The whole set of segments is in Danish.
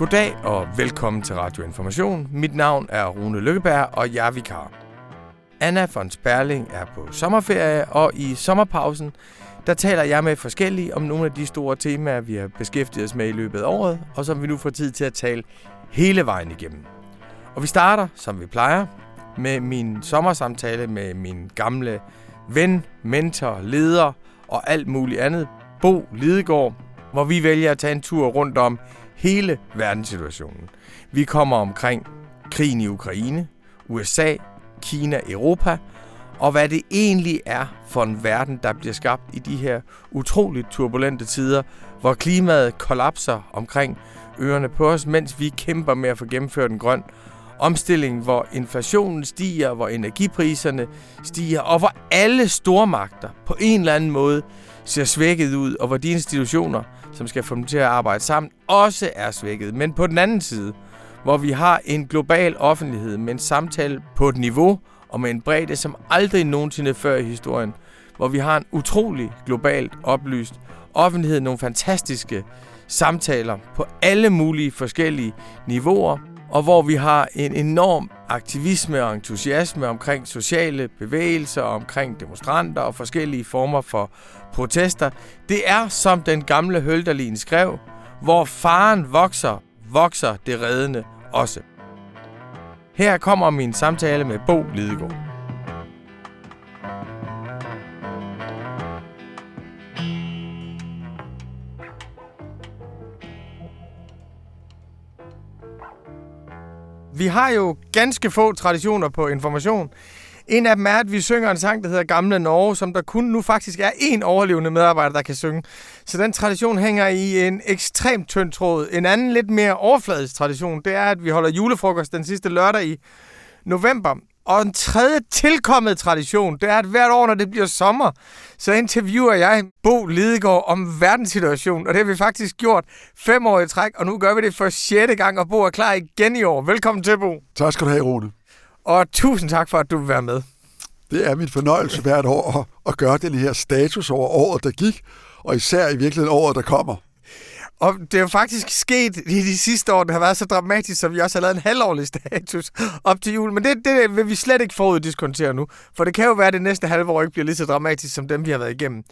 Goddag og velkommen til Radio Information. Mit navn er Rune Lykkeberg, og jeg er vikar. Anna von Sperling er på sommerferie, og i sommerpausen, der taler jeg med forskellige om nogle af de store temaer, vi har beskæftiget os med i løbet af året, og som vi nu får tid til at tale hele vejen igennem. Og vi starter, som vi plejer, med min sommersamtale med min gamle ven, mentor, leder og alt muligt andet, Bo Lidegaard, hvor vi vælger at tage en tur rundt om hele verdenssituationen. Vi kommer omkring krigen i Ukraine, USA, Kina, Europa, og hvad det egentlig er for en verden, der bliver skabt i de her utroligt turbulente tider, hvor klimaet kollapser omkring ørerne på os, mens vi kæmper med at få gennemført en grøn omstilling, hvor inflationen stiger, hvor energipriserne stiger, og hvor alle stormagter på en eller anden måde ser svækket ud, og hvor de institutioner, som skal få dem til at arbejde sammen, også er svækket. Men på den anden side, hvor vi har en global offentlighed med en samtale på et niveau og med en bredde, som aldrig nogensinde før i historien, hvor vi har en utrolig globalt oplyst offentlighed, nogle fantastiske samtaler på alle mulige forskellige niveauer, og hvor vi har en enorm aktivisme og entusiasme omkring sociale bevægelser, omkring demonstranter og forskellige former for protester. Det er, som den gamle Hølderlin skrev, hvor faren vokser, vokser det reddende også. Her kommer min samtale med Bo Lidegaard. Vi har jo ganske få traditioner på information. En af dem er, at vi synger en sang, der hedder Gamle Norge, som der kun nu faktisk er én overlevende medarbejder, der kan synge. Så den tradition hænger i en ekstremt tynd tråd. En anden lidt mere overfladisk tradition, det er, at vi holder julefrokost den sidste lørdag i november. Og en tredje tilkommet tradition, det er, at hvert år, når det bliver sommer, så interviewer jeg Bo Lidegaard om verdenssituationen. Og det har vi faktisk gjort fem år i træk, og nu gør vi det for sjette gang, og Bo er klar igen i år. Velkommen til, Bo. Tak skal du have, Rune. Og tusind tak for, at du vil være med. Det er min fornøjelse hvert år at, gøre den her status over året, der gik, og især i virkeligheden året, der kommer. Og det er jo faktisk sket i de sidste år, det har været så dramatisk, så vi også har lavet en halvårlig status op til jul. Men det, det vil vi slet ikke foruddiskontere nu, for det kan jo være, at det næste halve år ikke bliver lige så dramatisk som dem, vi har været igennem.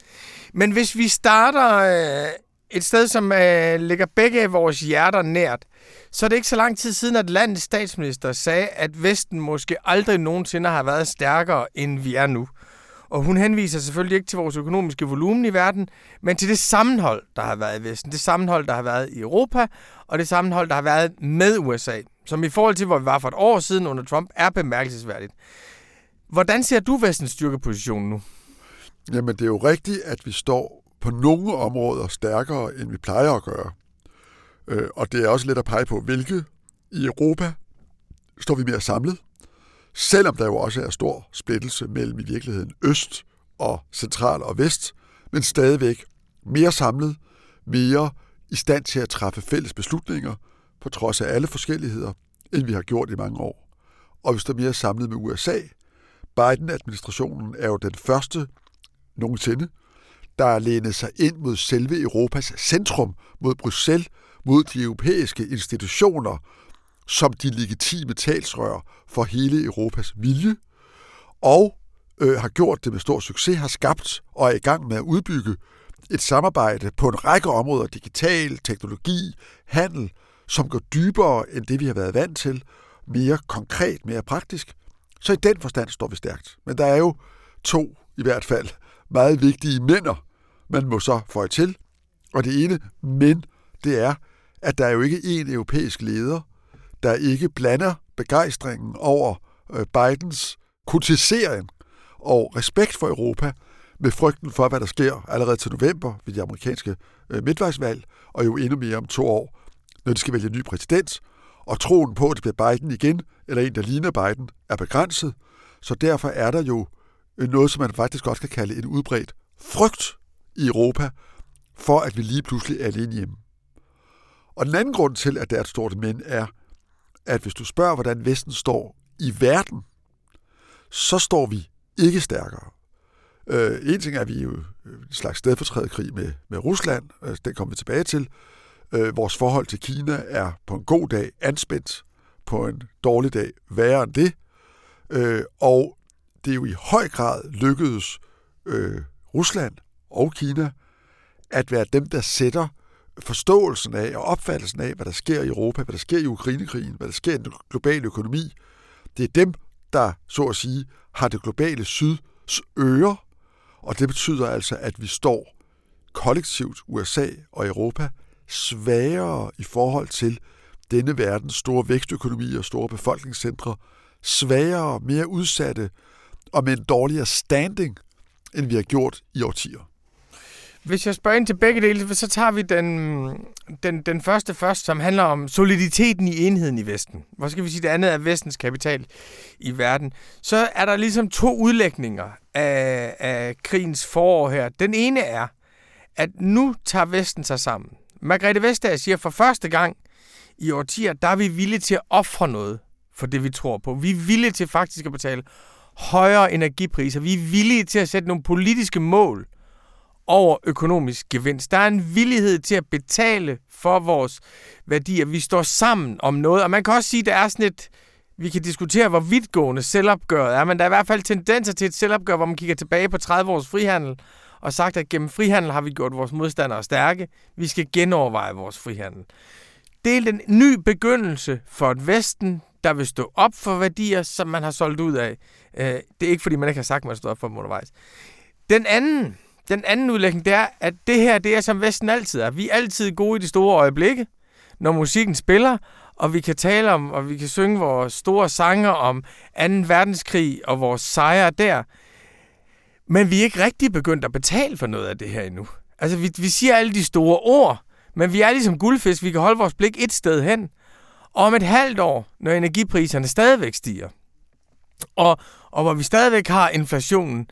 Men hvis vi starter øh, et sted, som øh, ligger begge vores hjerter nært, så er det ikke så lang tid siden, at landets statsminister sagde, at Vesten måske aldrig nogensinde har været stærkere, end vi er nu. Og hun henviser selvfølgelig ikke til vores økonomiske volumen i verden, men til det sammenhold, der har været i Vesten. Det sammenhold, der har været i Europa, og det sammenhold, der har været med USA. Som i forhold til, hvor vi var for et år siden under Trump, er bemærkelsesværdigt. Hvordan ser du Vestens styrkeposition nu? Jamen, det er jo rigtigt, at vi står på nogle områder stærkere, end vi plejer at gøre. Øh, og det er også let at pege på, hvilke i Europa står vi mere samlet, selvom der jo også er stor splittelse mellem i virkeligheden øst og central og vest, men stadigvæk mere samlet, mere i stand til at træffe fælles beslutninger, på trods af alle forskelligheder, end vi har gjort i mange år. Og vi står mere samlet med USA. Biden-administrationen er jo den første nogensinde, der er lænet sig ind mod selve Europas centrum, mod Bruxelles, mod de europæiske institutioner, som de legitime talsrør for hele Europas vilje, og øh, har gjort det med stor succes, har skabt og er i gang med at udbygge et samarbejde på en række områder, digital, teknologi, handel, som går dybere end det, vi har været vant til, mere konkret, mere praktisk. Så i den forstand står vi stærkt. Men der er jo to, i hvert fald, meget vigtige mænder, man må så få til. Og det ene men, det er, at der er jo ikke én europæisk leder, der ikke blander begejstringen over øh, Bidens kritisering og respekt for Europa med frygten for, hvad der sker allerede til november ved de amerikanske øh, midtvejsvalg, og jo endnu mere om to år, når de skal vælge ny præsident. Og troen på, at det bliver Biden igen, eller en, der ligner Biden, er begrænset. Så derfor er der jo øh, noget, som man faktisk også kan kalde en udbredt frygt i Europa, for at vi lige pludselig er alene hjemme. Og den anden grund til, at det er et stort men, er, at hvis du spørger, hvordan Vesten står i verden, så står vi ikke stærkere. Øh, en ting er, at vi er jo en slags stedfortræderkrig med, med Rusland, altså, den kommer vi tilbage til, Øh, vores forhold til Kina er på en god dag anspændt, på en dårlig dag værre end det. Øh, og det er jo i høj grad lykkedes øh, Rusland og Kina at være dem, der sætter forståelsen af og opfattelsen af, hvad der sker i Europa, hvad der sker i Ukrainekrigen, hvad der sker i den globale økonomi. Det er dem, der, så at sige, har det globale syds ører, og det betyder altså, at vi står kollektivt, USA og Europa, svagere i forhold til denne verdens store vækstøkonomier og store befolkningscentre, svagere, mere udsatte og med en dårligere standing, end vi har gjort i årtier. Hvis jeg spørger ind til begge dele, så tager vi den, den, den første først, som handler om soliditeten i enheden i Vesten. Hvor skal vi sige, det andet er vestens kapital i verden. Så er der ligesom to udlægninger af, af krigens forår her. Den ene er, at nu tager Vesten sig sammen. Margrethe Vestager siger, for første gang i årtier, der er vi villige til at ofre noget for det, vi tror på. Vi er villige til faktisk at betale højere energipriser. Vi er villige til at sætte nogle politiske mål over økonomisk gevinst. Der er en villighed til at betale for vores værdier. Vi står sammen om noget, og man kan også sige, at der er sådan et, vi kan diskutere, hvor vidtgående selvopgøret er, men der er i hvert fald tendenser til et selvopgør, hvor man kigger tilbage på 30 års frihandel, og sagt, at gennem frihandel har vi gjort vores modstandere stærke. Vi skal genoverveje vores frihandel. Det er den ny begyndelse for et Vesten, der vil stå op for værdier, som man har solgt ud af. Øh, det er ikke, fordi man ikke har sagt, at man står op for dem undervejs. Den anden, den anden udlægning, det er, at det her, det er som Vesten altid er. Vi er altid gode i de store øjeblikke, når musikken spiller, og vi kan tale om, og vi kan synge vores store sange om 2. verdenskrig og vores sejre der. Men vi er ikke rigtig begyndt at betale for noget af det her endnu. Altså, vi, vi siger alle de store ord, men vi er ligesom guldfisk. Vi kan holde vores blik et sted hen. Og om et halvt år, når energipriserne stadigvæk stiger, og, og hvor vi stadigvæk har inflationen,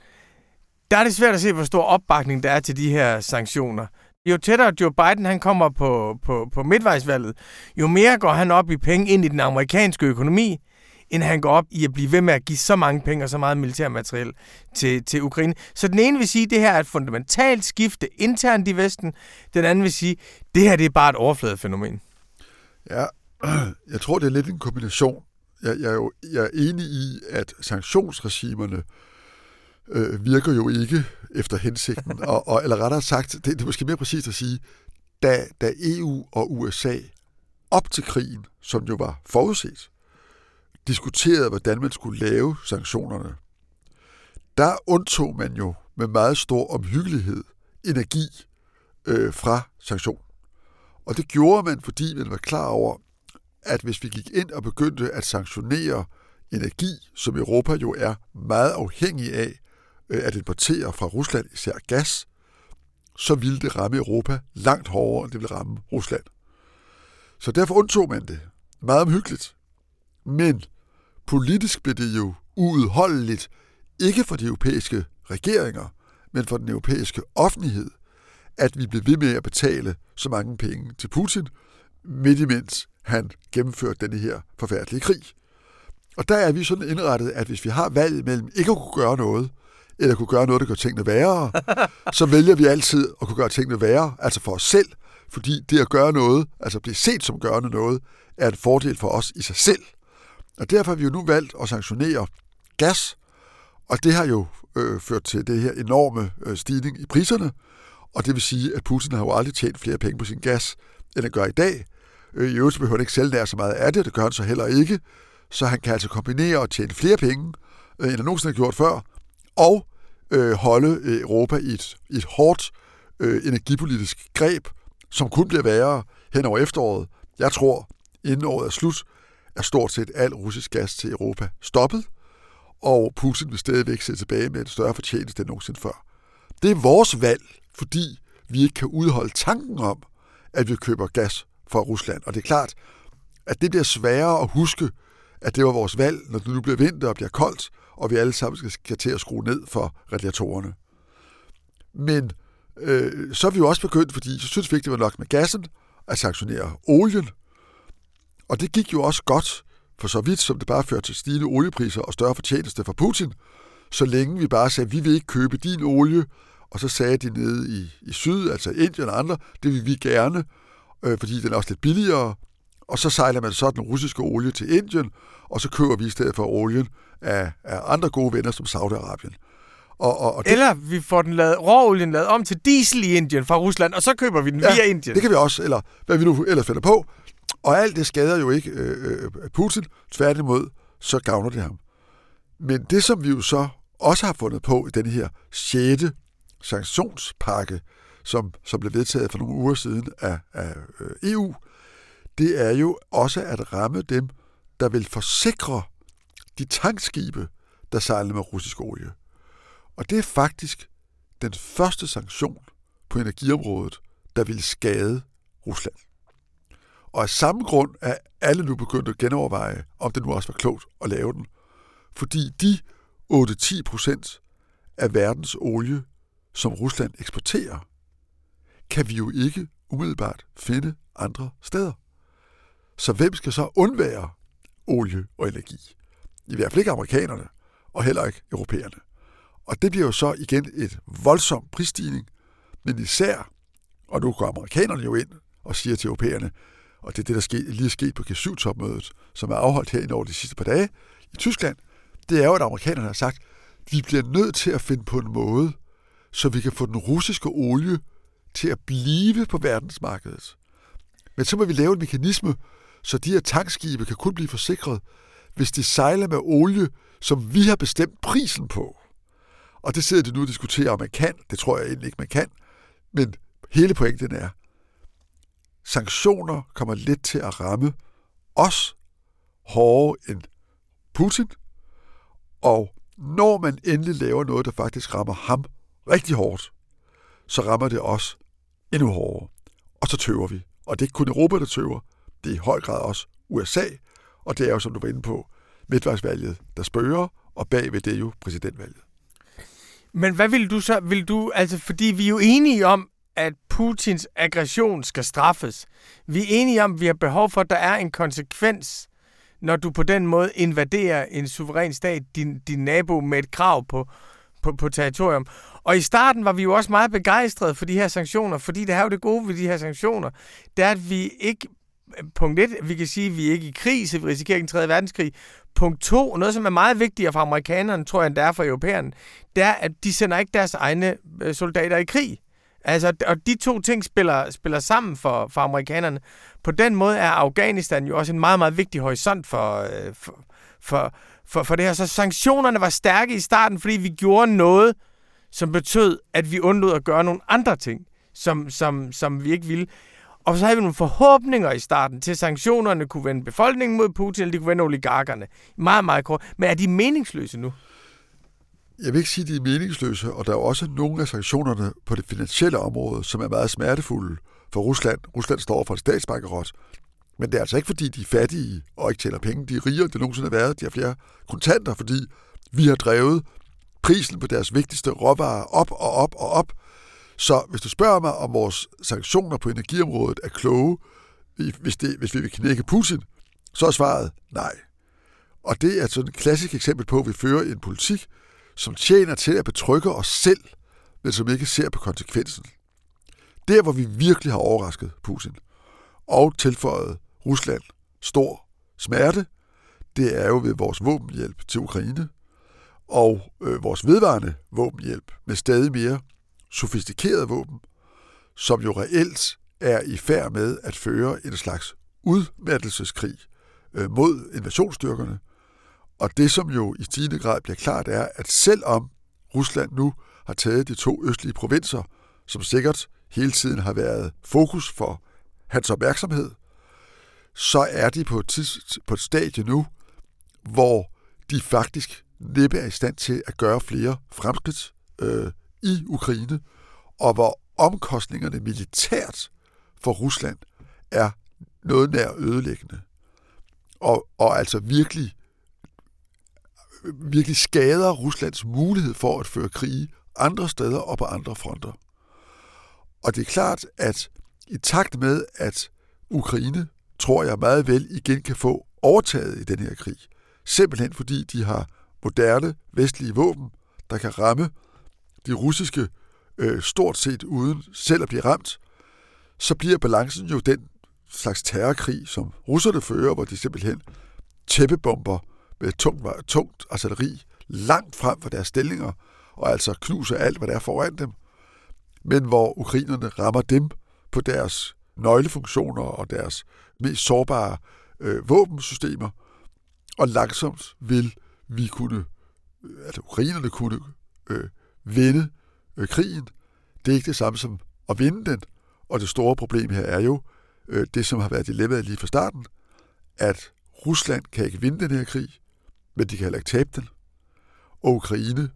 der er det svært at se, hvor stor opbakning der er til de her sanktioner. Jo tættere Joe Biden han kommer på, på, på midtvejsvalget, jo mere går han op i penge ind i den amerikanske økonomi, end han går op i at blive ved med at give så mange penge og så meget militærmateriel til, til Ukraine. Så den ene vil sige, at det her er et fundamentalt skifte internt i Vesten. Den anden vil sige, at det her det er bare et overfladefænomen. Ja, jeg tror, det er lidt en kombination. Jeg, jeg, er, jo, jeg er enig i, at sanktionsregimerne øh, virker jo ikke efter hensigten. og, og, eller rettere sagt, det, det er måske mere præcist at sige, da, da EU og USA op til krigen, som jo var forudset, diskuterede, hvordan man skulle lave sanktionerne, der undtog man jo med meget stor omhyggelighed energi øh, fra sanktion. Og det gjorde man, fordi man var klar over, at hvis vi gik ind og begyndte at sanktionere energi, som Europa jo er meget afhængig af øh, Øh, at importere fra Rusland, især gas, så ville det ramme Europa langt hårdere, end det ville ramme Rusland. Så derfor undtog man det. Meget omhyggeligt. Men politisk blev det jo uudholdeligt, ikke for de europæiske regeringer, men for den europæiske offentlighed, at vi blev ved med at betale så mange penge til Putin, midt imens han gennemførte denne her forfærdelige krig. Og der er vi sådan indrettet, at hvis vi har valget mellem ikke at kunne gøre noget, eller kunne gøre noget, der gør tingene værre, så vælger vi altid at kunne gøre tingene værre, altså for os selv, fordi det at gøre noget, altså blive set som gørende noget, er en fordel for os i sig selv. Og derfor har vi jo nu valgt at sanktionere gas, og det har jo øh, ført til det her enorme øh, stigning i priserne, og det vil sige, at Putin har jo aldrig tjent flere penge på sin gas, end han gør i dag. Øh, I øvrigt behøver han ikke selv nær så meget af det, det gør han så heller ikke, så han kan altså kombinere og tjene flere penge, øh, end han nogensinde har gjort før, og øh, holde øh, Europa i et, i et hårdt øh, energipolitisk greb, som kun bliver værre hen over efteråret. Jeg tror, inden året er slut, er stort set al russisk gas til Europa stoppet, og Putin vil stadigvæk se tilbage med en større fortjeneste end nogensinde før. Det er vores valg, fordi vi ikke kan udholde tanken om, at vi køber gas fra Rusland. Og det er klart, at det bliver sværere at huske, at det var vores valg, når det nu bliver vinter og bliver koldt, og vi alle sammen skal til at skrue ned for radiatorerne. Men øh, så er vi jo også begyndt, fordi så synes vi ikke, det var nok med gassen, at sanktionere olien. Og det gik jo også godt, for så vidt som det bare førte til stigende oliepriser og større fortjeneste for Putin, så længe vi bare sagde, vi vil ikke købe din olie, og så sagde de nede i, i syd, altså Indien og andre, det vil vi gerne, øh, fordi den er også lidt billigere, og så sejler man så den russiske olie til Indien, og så køber vi i stedet for olien af, af andre gode venner som Saudi-Arabien. Og, og, og det, Eller vi får den lavet, råolien lavet om til diesel i Indien fra Rusland, og så køber vi den ja, via Indien. det kan vi også, eller hvad vi nu ellers finder på. Og alt det skader jo ikke øh, øh, Putin. Tværtimod, så gavner det ham. Men det, som vi jo så også har fundet på i den her 6. sanktionspakke, som, som blev vedtaget for nogle uger siden af, af øh, EU, det er jo også at ramme dem, der vil forsikre de tankskibe, der sejlede med russisk olie. Og det er faktisk den første sanktion på energiområdet, der vil skade Rusland. Og af samme grund er alle nu begyndt at genoverveje, om det nu også var klogt at lave den. Fordi de 8-10 procent af verdens olie, som Rusland eksporterer, kan vi jo ikke umiddelbart finde andre steder. Så hvem skal så undvære olie og energi? I hvert fald ikke amerikanerne, og heller ikke europæerne. Og det bliver jo så igen et voldsom prisstigning, men især, og nu går amerikanerne jo ind og siger til europæerne, og det er det, der skete, lige er sket på G7-topmødet, som er afholdt her over de sidste par dage i Tyskland, det er jo, at amerikanerne har sagt, vi bliver nødt til at finde på en måde, så vi kan få den russiske olie til at blive på verdensmarkedet. Men så må vi lave en mekanisme, så de her tankskibe kan kun blive forsikret, hvis de sejler med olie, som vi har bestemt prisen på. Og det sidder de nu og diskuterer, om man kan. Det tror jeg egentlig ikke, man kan. Men hele pointen er, sanktioner kommer lidt til at ramme os hårdere end Putin. Og når man endelig laver noget, der faktisk rammer ham rigtig hårdt, så rammer det os endnu hårdere. Og så tøver vi. Og det er ikke kun Europa, der tøver. Det er i høj grad også USA. Og det er jo, som du var inde på, midtvejsvalget, der spørger, og bagved det er jo præsidentvalget. Men hvad vil du så? Vil du, altså, fordi vi er jo enige om, at Putins aggression skal straffes. Vi er enige om, at vi har behov for, at der er en konsekvens, når du på den måde invaderer en suveræn stat, din, din nabo, med et krav på, på, på territorium. Og i starten var vi jo også meget begejstrede for de her sanktioner, fordi det er jo det gode ved de her sanktioner, det er, at vi ikke punkt 1, vi kan sige, at vi er ikke i krig, så vi risikerer ikke en tredje verdenskrig. Punkt 2, noget som er meget vigtigere for amerikanerne, tror jeg, end det er for europæerne, det er, at de sender ikke deres egne øh, soldater i krig. Altså, og de to ting spiller, spiller sammen for, for amerikanerne. På den måde er Afghanistan jo også en meget, meget vigtig horisont for, øh, for, for, for, for det her. Så sanktionerne var stærke i starten, fordi vi gjorde noget, som betød, at vi undlod at gøre nogle andre ting, som, som, som vi ikke ville. Og så havde vi nogle forhåbninger i starten til, at sanktionerne kunne vende befolkningen mod Putin, eller de kunne vende oligarkerne. Meget, meget kort. Men er de meningsløse nu? Jeg vil ikke sige, at de er meningsløse, og der er også nogle af sanktionerne på det finansielle område, som er meget smertefulde for Rusland. Rusland står for en statsbankerot. Men det er altså ikke, fordi de er fattige og ikke tjener penge. De er rigere, end det nogensinde har været. De har flere kontanter, fordi vi har drevet prisen på deres vigtigste råvarer op og op og op. Så hvis du spørger mig, om vores sanktioner på energiområdet er kloge, hvis, det, hvis vi vil knække Putin, så er svaret nej. Og det er sådan et klassisk eksempel på, at vi fører en politik, som tjener til at betrygge os selv, men som ikke ser på konsekvensen. Der, hvor vi virkelig har overrasket Putin og tilføjet Rusland stor smerte, det er jo ved vores våbenhjælp til Ukraine og øh, vores vedvarende våbenhjælp med stadig mere sofistikerede våben, som jo reelt er i færd med at føre en slags udmattelseskrig øh, mod invasionsstyrkerne. Og det, som jo i stigende grad bliver klart, er, at selvom Rusland nu har taget de to østlige provinser, som sikkert hele tiden har været fokus for hans opmærksomhed, så er de på et, tids, på et stadie nu, hvor de faktisk næppe er i stand til at gøre flere fremskridt øh, i Ukraine, og hvor omkostningerne militært for Rusland er noget nær ødelæggende. Og, og altså virkelig, virkelig skader Ruslands mulighed for at føre krige andre steder og på andre fronter. Og det er klart, at i takt med, at Ukraine, tror jeg meget vel, igen kan få overtaget i den her krig, simpelthen fordi de har moderne vestlige våben, der kan ramme de russiske øh, stort set uden selv at blive ramt, så bliver balancen jo den slags terrorkrig, som russerne fører, hvor de simpelthen tæppebomber med tungt, tungt artilleri langt frem for deres stillinger, og altså knuser alt, hvad der er foran dem, men hvor ukrainerne rammer dem på deres nøglefunktioner og deres mest sårbare øh, våbensystemer, og langsomt vil vi kunne, øh, altså ukrainerne kunne øh, vinde øh, krigen. Det er ikke det samme som at vinde den, og det store problem her er jo øh, det, som har været dilemmaet lige fra starten, at Rusland kan ikke vinde den her krig, men de kan heller ikke tabe den. Og Ukraine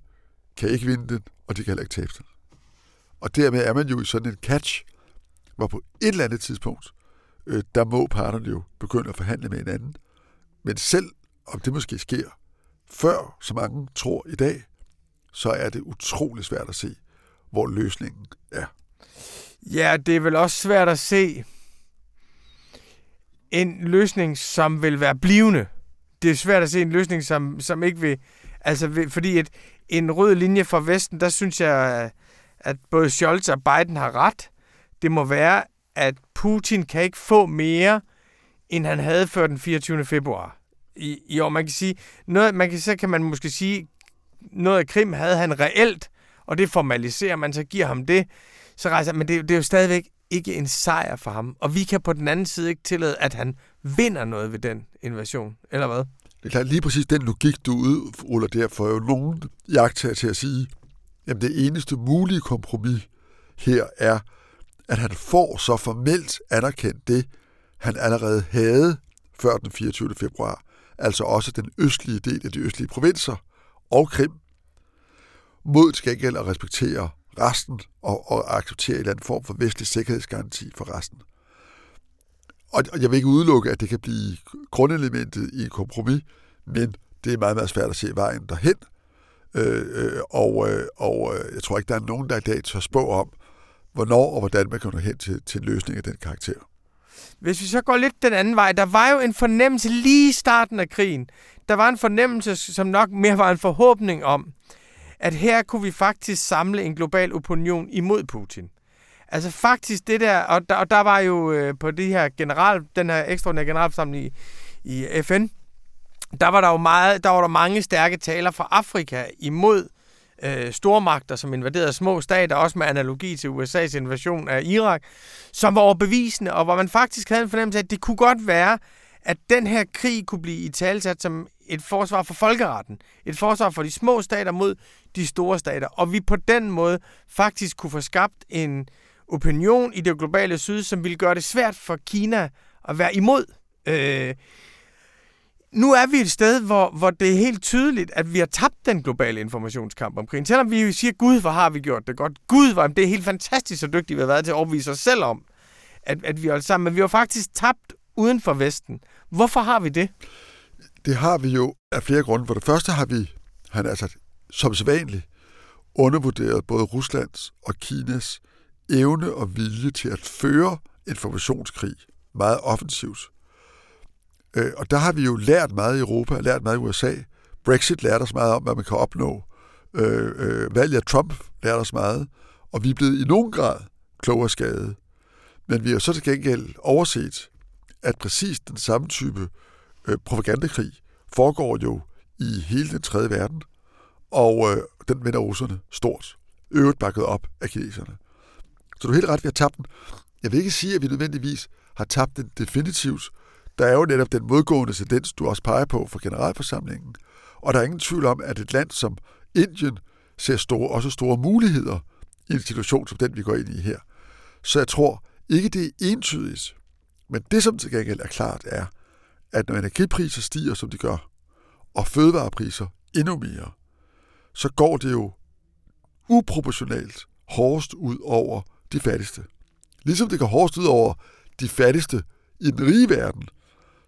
kan ikke vinde den, og de kan heller ikke tabe den. Og dermed er man jo i sådan en catch, hvor på et eller andet tidspunkt, øh, der må parterne jo begynde at forhandle med hinanden. Men selv om det måske sker før, så mange tror i dag, så er det utrolig svært at se, hvor løsningen er. Ja, det er vel også svært at se en løsning, som vil være blivende. Det er svært at se en løsning, som, som ikke vil... Altså, vil, fordi et, en rød linje fra Vesten, der synes jeg, at både Scholz og Biden har ret. Det må være, at Putin kan ikke få mere, end han havde før den 24. februar i, i år. Man kan sige, noget, man kan, så kan man måske sige, noget af Krim havde han reelt, og det formaliserer man, så giver ham det. Så rejser, men det, det er jo stadigvæk ikke en sejr for ham. Og vi kan på den anden side ikke tillade, at han vinder noget ved den invasion, eller hvad? Det er klart, lige præcis den logik, du udruller der, får jo nogen jagttager til at sige, jamen det eneste mulige kompromis her er, at han får så formelt anerkendt det, han allerede havde før den 24. februar, altså også den østlige del af de østlige provinser og Krim, mod til gengæld at respektere resten og, og acceptere en eller anden form for vestlig sikkerhedsgaranti for resten. Og, og jeg vil ikke udelukke, at det kan blive grundelementet i en kompromis, men det er meget, meget svært at se vejen derhen. Øh, øh, og øh, og øh, jeg tror ikke, der er nogen, der i dag tør spå om, hvornår og hvordan man kan nå hen til, til en løsning af den karakter. Hvis vi så går lidt den anden vej, der var jo en fornemmelse lige i starten af krigen. Der var en fornemmelse, som nok mere var en forhåbning om, at her kunne vi faktisk samle en global opinion imod Putin. Altså faktisk det der, og der, og der var jo øh, på det her general, den her ekstraordinære generalforsamling i, i FN, der var der jo meget, der var der mange stærke taler fra Afrika imod øh, stormagter, som invaderede små stater, også med analogi til USA's invasion af Irak, som var overbevisende, og hvor man faktisk havde en fornemmelse af, at det kunne godt være, at den her krig kunne blive i talsat som et forsvar for folkeretten. Et forsvar for de små stater mod de store stater. Og vi på den måde faktisk kunne få skabt en opinion i det globale syd, som ville gøre det svært for Kina at være imod. Øh, nu er vi et sted, hvor, hvor det er helt tydeligt, at vi har tabt den globale informationskamp om krigen. Selvom vi jo siger, Gud, hvor har vi gjort det godt. Gud, hvor det er helt fantastisk, så dygtige vi har været til at overbevise os selv om, at, at vi er sammen. Men vi har faktisk tabt uden for Vesten. Hvorfor har vi det? Det har vi jo af flere grunde. For det første har vi, han altså som sædvanligt, undervurderet både Ruslands og Kinas evne og vilje til at føre informationskrig meget offensivt. Øh, og der har vi jo lært meget i Europa, lært meget i USA. Brexit lærte os meget om, hvad man kan opnå. Øh, øh, valget af Trump lærte os meget. Og vi er blevet i nogen grad klogere skade. Men vi har så til gengæld overset, at præcis den samme type øh, propagandakrig foregår jo i hele den tredje verden, og øh, den vinder russerne stort, øvrigt bakket op af kineserne. Så du er helt ret, vi har tabt den. Jeg vil ikke sige, at vi nødvendigvis har tabt den definitivt. Der er jo netop den modgående tendens, du også peger på for generalforsamlingen. Og der er ingen tvivl om, at et land som Indien ser store, også store muligheder i en situation som den, vi går ind i her. Så jeg tror ikke, det er entydigt. Men det, som til gengæld er klart, er, at når energipriser stiger, som de gør, og fødevarepriser endnu mere, så går det jo uproportionalt hårdest ud over de fattigste. Ligesom det går hårdest ud over de fattigste i den rige verden,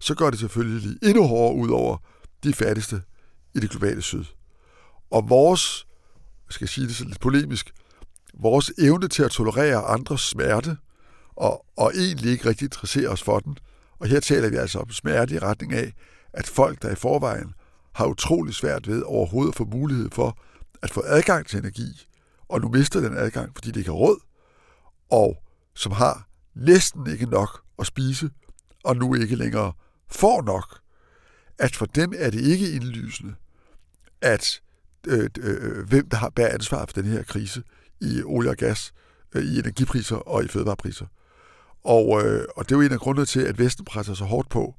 så går det selvfølgelig endnu hårdere ud over de fattigste i det globale syd. Og vores, jeg skal sige det så lidt polemisk, vores evne til at tolerere andres smerte, og, og egentlig ikke rigtig interessere os for den, og her taler vi altså om smerte i retning af, at folk, der i forvejen har utrolig svært ved overhovedet at få mulighed for at få adgang til energi, og nu mister den adgang, fordi de ikke har råd, og som har næsten ikke nok at spise, og nu ikke længere får nok, at for dem er det ikke indlysende, at øh, øh, øh, hvem der har bærer ansvar for den her krise i olie og gas, øh, i energipriser og i fødevarepriser. Og, øh, og det er jo en af grundene til, at Vesten presser så hårdt på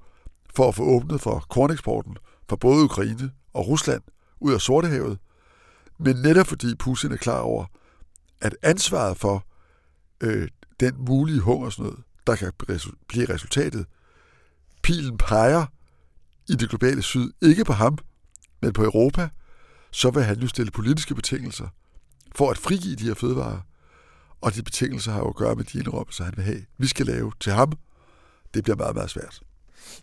for at få åbnet for korneksporten fra både Ukraine og Rusland ud af Sortehavet. Men netop fordi Putin er klar over, at ansvaret for øh, den mulige hungersnød, der kan blive resultatet, pilen peger i det globale syd, ikke på ham, men på Europa, så vil han jo stille politiske betingelser for at frigive de her fødevarer. Og de betingelser har jo at gøre med de indrømmelser, han vil have. Vi skal lave til ham. Det bliver meget, meget svært.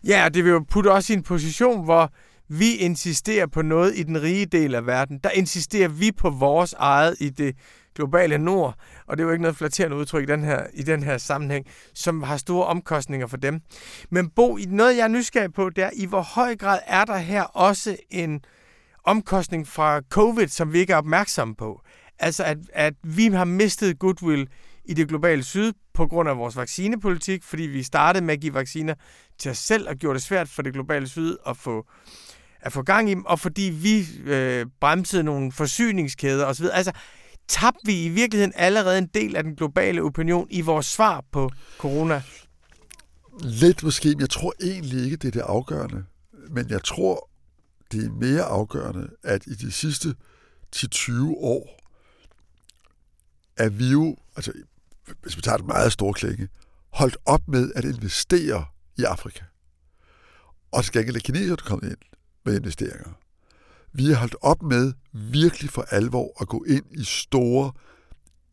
Ja, det vil jo putte os i en position, hvor vi insisterer på noget i den rige del af verden. Der insisterer vi på vores eget i det globale nord, og det er jo ikke noget flatterende udtryk i den her, i den her sammenhæng, som har store omkostninger for dem. Men Bo, noget jeg er nysgerrig på, det er, i hvor høj grad er der her også en omkostning fra covid, som vi ikke er opmærksomme på? Altså, at, at vi har mistet goodwill i det globale syd på grund af vores vaccinepolitik, fordi vi startede med at give vacciner til os selv og gjorde det svært for det globale syd at få, at få gang i dem, og fordi vi øh, bremsede nogle forsyningskæder osv. Altså, tabte vi i virkeligheden allerede en del af den globale opinion i vores svar på corona? Lidt måske, men jeg tror egentlig ikke, det er det afgørende. Men jeg tror, det er mere afgørende, at i de sidste 10-20 år, er vi jo, altså hvis vi tager et meget store klinge, holdt op med at investere i Afrika. Og til gengæld er kineserne kommet ind med investeringer. Vi er holdt op med virkelig for alvor at gå ind i store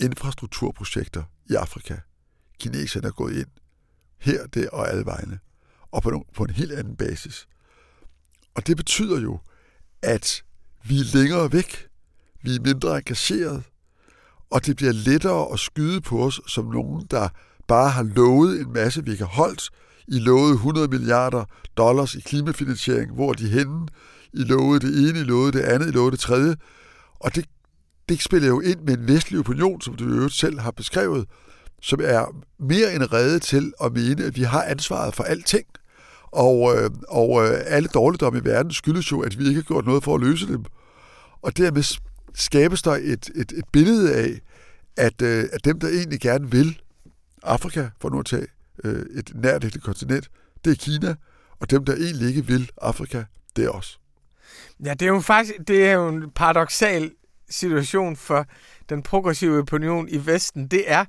infrastrukturprojekter i Afrika. Kineserne er gået ind her, der og alle vegne, og på, på en helt anden basis. Og det betyder jo, at vi er længere væk, vi er mindre engageret, og det bliver lettere at skyde på os som nogen, der bare har lovet en masse, vi ikke har holdt. I lovede 100 milliarder dollars i klimafinansiering. Hvor er de henne? I lovede det ene, I lovede det andet, I lovede det tredje. Og det, det spiller jo ind med en vestlig opinion, som du i øvrigt selv har beskrevet, som er mere end reddet til at mene, at vi har ansvaret for alting. Og, øh, og øh, alle dårligdomme i verden skyldes jo, at vi ikke har gjort noget for at løse dem. Og dermed skabes der et, et, et billede af, at, øh, at dem, der egentlig gerne vil Afrika, for nu at tage øh, et nærliggende kontinent, det er Kina, og dem, der egentlig ikke vil Afrika, det er os. Ja, det er jo faktisk det er jo en paradoxal situation for den progressive opinion i Vesten. Det er,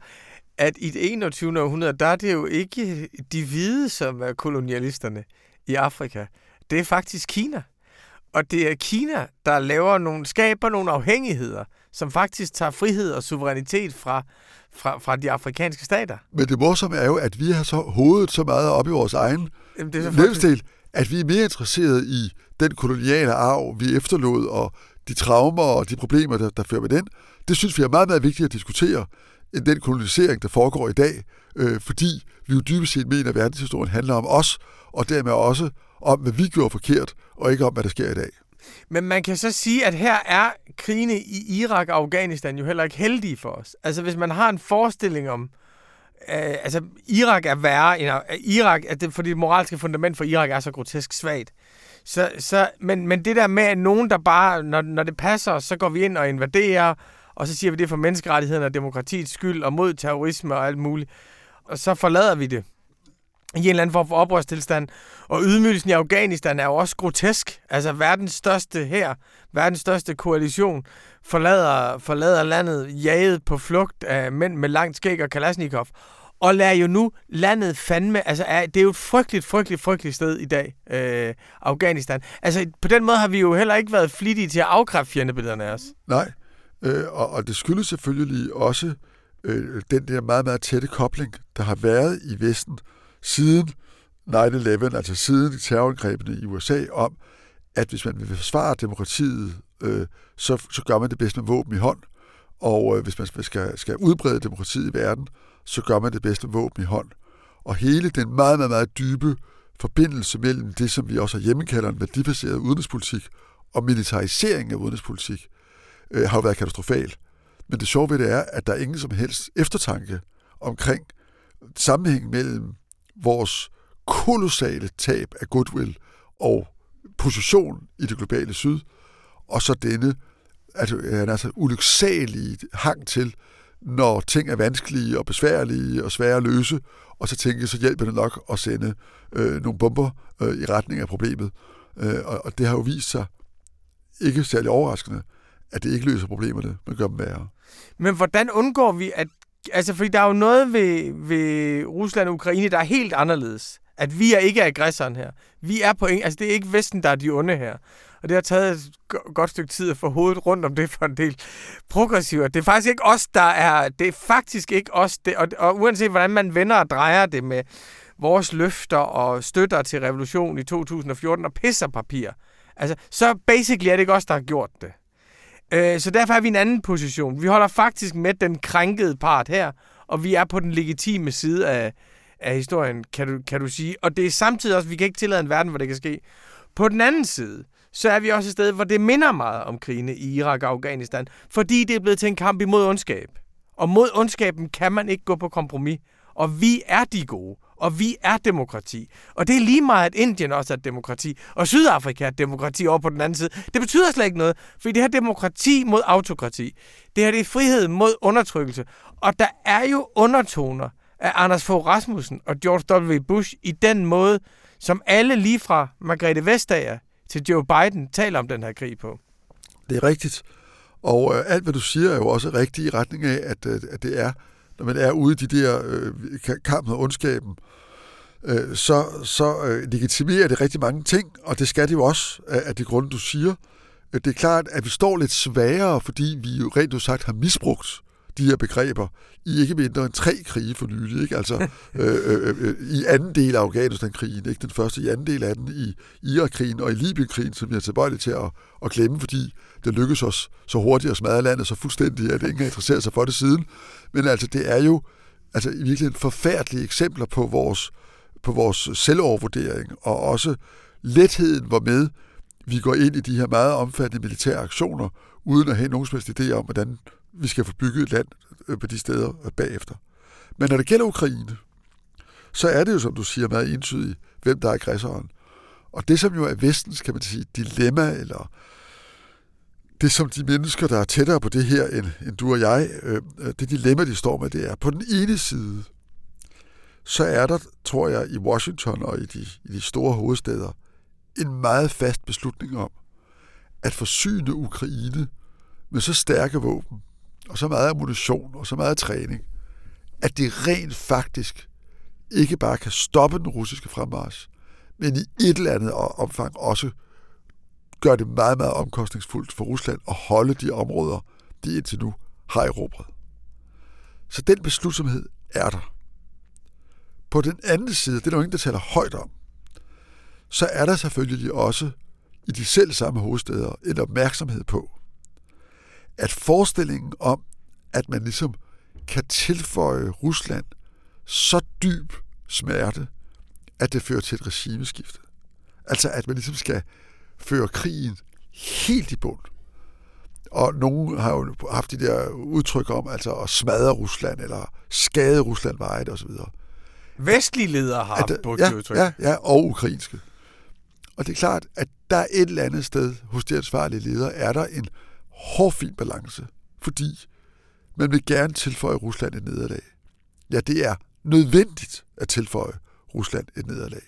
at i det 21. århundrede, der er det jo ikke de hvide, som er kolonialisterne i Afrika. Det er faktisk Kina. Og det er Kina, der laver nogle, skaber nogle afhængigheder, som faktisk tager frihed og suverænitet fra, fra, fra de afrikanske stater. Men det morsomme er jo, at vi har så hovedet så meget op i vores egen lemstil, at vi er mere interesseret i den koloniale arv, vi efterlod, og de traumer og de problemer, der, der fører med den. Det synes vi er meget, meget vigtigt at diskutere, end den kolonisering, der foregår i dag, øh, fordi vi jo dybest set mener, at verdenshistorien handler om os, og dermed også om, hvad vi gjorde forkert, og ikke om, hvad der sker i dag. Men man kan så sige, at her er krigene i Irak og Afghanistan jo heller ikke heldige for os. Altså hvis man har en forestilling om, Øh, altså Irak er værre end øh, Irak, at det, fordi det moralske fundament for Irak er så grotesk svagt. Så, så, men, men det der med, at nogen, der bare, når, når det passer, så går vi ind og invaderer, og så siger vi det er for menneskerettighederne og demokratiets skyld, og mod terrorisme og alt muligt, og så forlader vi det i en eller anden form for oprørstilstand. Og ydmygelsen i Afghanistan er jo også grotesk. Altså verdens største her, verdens største koalition, forlader, forlader landet jaget på flugt af mænd med langt skæg og Kalashnikov. Og lader jo nu landet fandme, altså er, det er jo et frygteligt, frygteligt, frygteligt sted i dag, øh, Afghanistan. Altså på den måde har vi jo heller ikke været flittige til at afkræfte fjendebillederne af os. Nej, øh, og, og det skyldes selvfølgelig også øh, den der meget, meget tætte kobling, der har været i Vesten, siden 9-11, altså siden terrorangrebene i USA, om, at hvis man vil forsvare demokratiet, øh, så, så gør man det bedst med våben i hånd. Og øh, hvis man skal, skal udbrede demokratiet i verden, så gør man det bedst med våben i hånd. Og hele den meget, meget, meget dybe forbindelse mellem det, som vi også har hjemmekalder en værdibaseret udenrigspolitik, og militarisering af udenrigspolitik, øh, har jo været katastrofal. Men det sjove ved det er, at der er ingen som helst eftertanke omkring, sammenhængen mellem vores kolossale tab af goodwill og position i det globale syd, og så denne altså, altså ulyksalige hang til, når ting er vanskelige og besværlige og svære at løse, og så tænker så hjælper det nok at sende øh, nogle bomber øh, i retning af problemet. Øh, og, og det har jo vist sig, ikke særlig overraskende, at det ikke løser problemerne, men gør dem værre. Men hvordan undgår vi, at... Altså, fordi der er jo noget ved, ved Rusland og Ukraine, der er helt anderledes. At vi er ikke aggressoren her. Vi er på ingen... Altså, det er ikke Vesten, der er de onde her. Og det har taget et godt stykke tid at få hovedet rundt om det for en del progressive. Det er faktisk ikke os, der er... Det er faktisk ikke os. Det, og, og uanset hvordan man vender og drejer det med vores løfter og støtter til revolution i 2014 og pisser papir, altså, så basically er det ikke os, der har gjort det. Øh, så derfor er vi i en anden position. Vi holder faktisk med den krænkede part her, og vi er på den legitime side af, af historien, kan du, kan du sige. Og det er samtidig også, vi kan ikke tillade en verden, hvor det kan ske. På den anden side, så er vi også et sted, hvor det minder meget om krigene i Irak og Afghanistan, fordi det er blevet til en kamp imod ondskab. Og mod ondskaben kan man ikke gå på kompromis. Og vi er de gode og vi er demokrati. Og det er lige meget, at Indien også er demokrati, og Sydafrika er demokrati over på den anden side. Det betyder slet ikke noget, for det her demokrati mod autokrati. Det her det er frihed mod undertrykkelse. Og der er jo undertoner af Anders Fogh Rasmussen og George W. Bush i den måde, som alle lige fra Margrethe Vestager til Joe Biden taler om den her krig på. Det er rigtigt. Og øh, alt, hvad du siger, er jo også rigtigt i retning af, at, øh, at det er, når man er ude i de der øh, kamp mod ondskaben, øh, så, så øh, legitimerer det rigtig mange ting, og det skal det jo også af, af de grunde, du siger. Øh, det er klart, at vi står lidt svagere, fordi vi jo rent sagt har misbrugt de her begreber i ikke mindre end tre krige for nylig. Ikke? Altså øh, øh, øh, i anden del af Afghanistan-krigen, ikke den første, i anden del af den, i Irak-krigen og i Libyen-krigen, som jeg er tilbøjelig til at, at glemme, fordi det lykkedes os så hurtigt at smadre landet så fuldstændig, at ingen har interesseret sig for det siden. Men altså, det er jo altså, i virkeligheden forfærdelige eksempler på vores på vores selvovervurdering, og også letheden, hvormed vi går ind i de her meget omfattende militære aktioner, uden at have nogen som idé om, hvordan vi skal få bygget et land øh, på de steder øh, bagefter. Men når det gælder Ukraine, så er det jo, som du siger, meget entydigt, hvem der er aggressoren. Og det, som jo er vestens, kan man sige, dilemma, eller det, som de mennesker, der er tættere på det her, end, end du og jeg, øh, øh det dilemma, de står med, det er, på den ene side, så er der, tror jeg, i Washington og i de, i de store hovedsteder, en meget fast beslutning om at forsyne Ukraine med så stærke våben, og så meget ammunition, og så meget træning, at det rent faktisk ikke bare kan stoppe den russiske fremmarsch, men i et eller andet omfang også gør det meget, meget omkostningsfuldt for Rusland at holde de områder, de indtil nu har erobret. Så den beslutsomhed er der. På den anden side, det er der jo ingen, der taler højt om, så er der selvfølgelig også i de selv samme hovedsteder en opmærksomhed på, at forestillingen om, at man ligesom kan tilføje Rusland så dyb smerte, at det fører til et regimeskifte. Altså at man ligesom skal føre krigen helt i bund. Og nogen har jo haft de der udtryk om altså at smadre Rusland, eller skade Rusland vejet osv. Vestlige ledere har haft brugt ja, udtryk. Ja, ja, og ukrainske. Og det er klart, at der er et eller andet sted hos de ansvarlige ledere, er der en hårfin balance, fordi man vil gerne tilføje Rusland et nederlag. Ja, det er nødvendigt at tilføje Rusland et nederlag.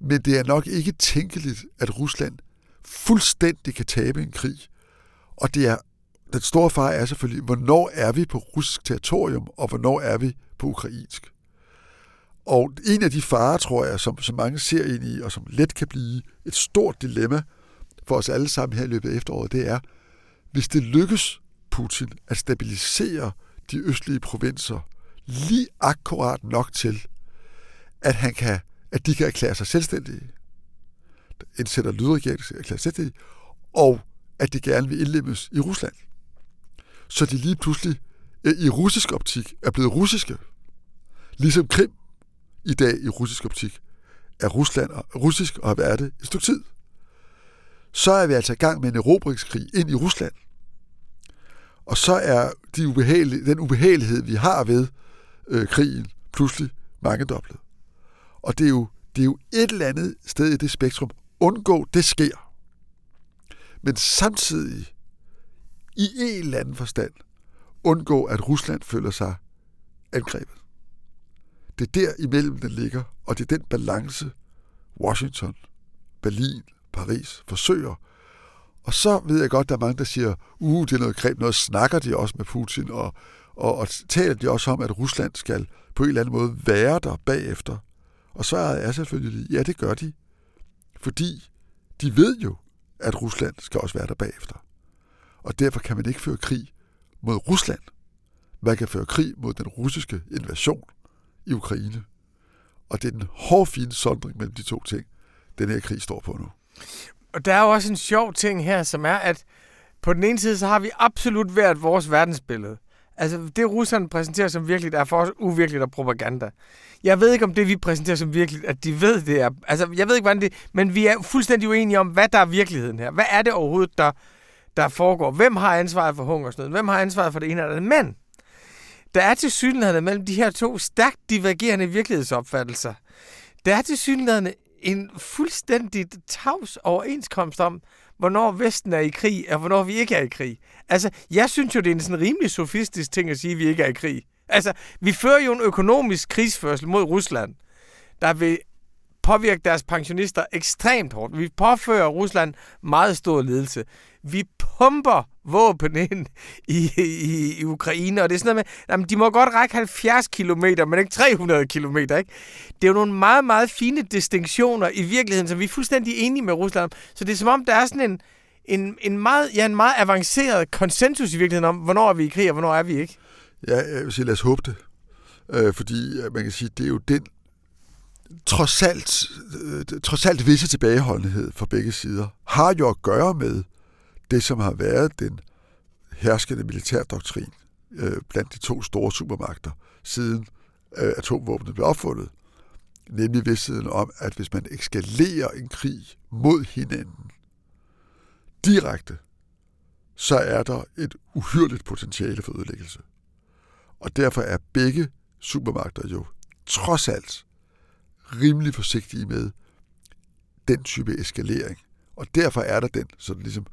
Men det er nok ikke tænkeligt, at Rusland fuldstændig kan tabe en krig. Og det er, den store far er selvfølgelig, hvornår er vi på russisk territorium, og hvornår er vi på ukrainsk. Og en af de farer, tror jeg, som, som mange ser ind i, og som let kan blive et stort dilemma for os alle sammen her i løbet af efteråret, det er, hvis det lykkes Putin at stabilisere de østlige provinser lige akkurat nok til, at, han kan, at de kan erklære sig selvstændige, indsætter lydregeringen til at erklære sig selvstændige, og at de gerne vil indlemmes i Rusland. Så de lige pludselig øh, i russisk optik er blevet russiske. Ligesom Krim i dag i russisk optik er Rusland og russisk og har været det et stykke tid. Så er vi altså i gang med en erobringskrig ind i Rusland. Og så er de ubehagelige, den ubehagelighed, vi har ved øh, krigen pludselig mangedoblet. Og det er, jo, det er jo et eller andet sted i det spektrum. Undgå, det sker. Men samtidig, i en eller anden forstand, undgå, at Rusland føler sig angrebet. Det er der imellem, den ligger, og det er den balance, Washington, Berlin, Paris forsøger. Og så ved jeg godt, der er mange, der siger, uh, det er noget greb, noget snakker de også med Putin, og, og, og taler de også om, at Rusland skal på en eller anden måde være der bagefter. Og svaret er selvfølgelig, ja, det gør de. Fordi de ved jo, at Rusland skal også være der bagefter. Og derfor kan man ikke føre krig mod Rusland. Man kan føre krig mod den russiske invasion i Ukraine. Og det er den hårfine sondring mellem de to ting, den her krig står på nu. Og der er jo også en sjov ting her, som er, at på den ene side, så har vi absolut været vores verdensbillede. Altså, det russerne præsenterer som virkeligt, er for os uvirkeligt og propaganda. Jeg ved ikke, om det, vi præsenterer som virkeligt, at de ved, det er... Altså, jeg ved ikke, hvordan det... Men vi er fuldstændig uenige om, hvad der er virkeligheden her. Hvad er det overhovedet, der, der foregår? Hvem har ansvaret for hungersnøden? Hvem har ansvaret for det ene eller andet? Men der er til synligheden mellem de her to stærkt divergerende virkelighedsopfattelser. Der er til synligheden en fuldstændig tavs overenskomst om, hvornår Vesten er i krig, og hvornår vi ikke er i krig. Altså, jeg synes jo, det er en sådan rimelig sofistisk ting at sige, at vi ikke er i krig. Altså, vi fører jo en økonomisk krigsførsel mod Rusland, der vil påvirke deres pensionister ekstremt hårdt. Vi påfører Rusland meget stor ledelse. Vi pumper våben ind i, i, i Ukraine, og det er sådan noget med, jamen, de må godt række 70 km, men ikke 300 km. Ikke? Det er jo nogle meget, meget fine distinktioner i virkeligheden, som vi er fuldstændig enige med Rusland om. Så det er som om, der er sådan en, en, en, meget, ja, en meget avanceret konsensus i virkeligheden om, hvornår er vi i krig, og hvornår er vi ikke. Ja, jeg vil sige, lad os håbe det. Øh, fordi øh, man kan sige, det er jo den trods alt, øh, trods alt visse tilbageholdenhed fra begge sider, har jo at gøre med det, som har været den herskende militærdoktrin øh, blandt de to store supermagter, siden øh, atomvåbnet blev opfundet. Nemlig vidstheden om, at hvis man eskalerer en krig mod hinanden direkte, så er der et uhyrligt potentiale for ødelæggelse. Og derfor er begge supermagter jo trods alt rimelig forsigtige med den type eskalering. Og derfor er der den sådan ligesom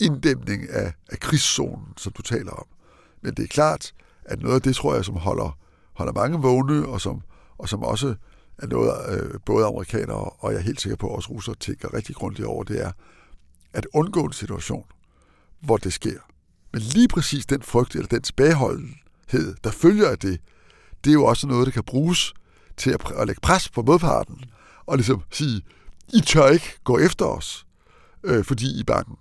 inddæmning af, af krigszonen, som du taler om. Men det er klart, at noget af det, tror jeg, som holder, holder mange vågne, og som, og som også er noget, øh, både amerikanere og jeg er helt sikker på, at også russere tænker rigtig grundigt over, det er at undgå en situation, hvor det sker. Men lige præcis den frygt eller den tilbageholdenhed, der følger af det, det er jo også noget, der kan bruges til at, at lægge pres på modparten, og ligesom sige, I tør ikke gå efter os, øh, fordi I er bange.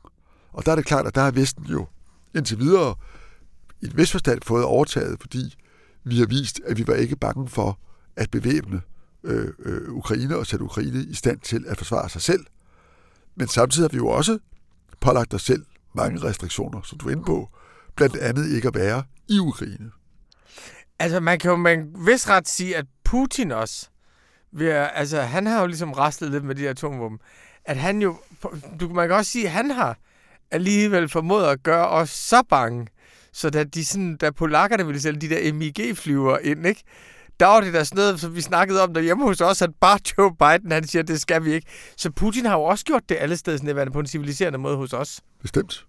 Og der er det klart, at der har Vesten jo indtil videre i et vis forstand fået overtaget, fordi vi har vist, at vi var ikke bange for at bevæbne øh, øh, Ukraine og sætte Ukraine i stand til at forsvare sig selv. Men samtidig har vi jo også pålagt os selv mange restriktioner, som du er inde på, blandt andet ikke at være i Ukraine. Altså, man kan jo med en vis ret sige, at Putin også, ved, altså, han har jo ligesom restet lidt med de atomvåben, at han jo, du, man kan også sige, at han har alligevel formået at gøre os så bange, så da, de sådan, da polakkerne ville sælge de der MIG-flyver ind, ikke? der var det der sådan noget, som vi snakkede om derhjemme hos os, at bare Joe Biden, han siger, det skal vi ikke. Så Putin har jo også gjort det alle steder sådan på en civiliserende måde hos os. Bestemt.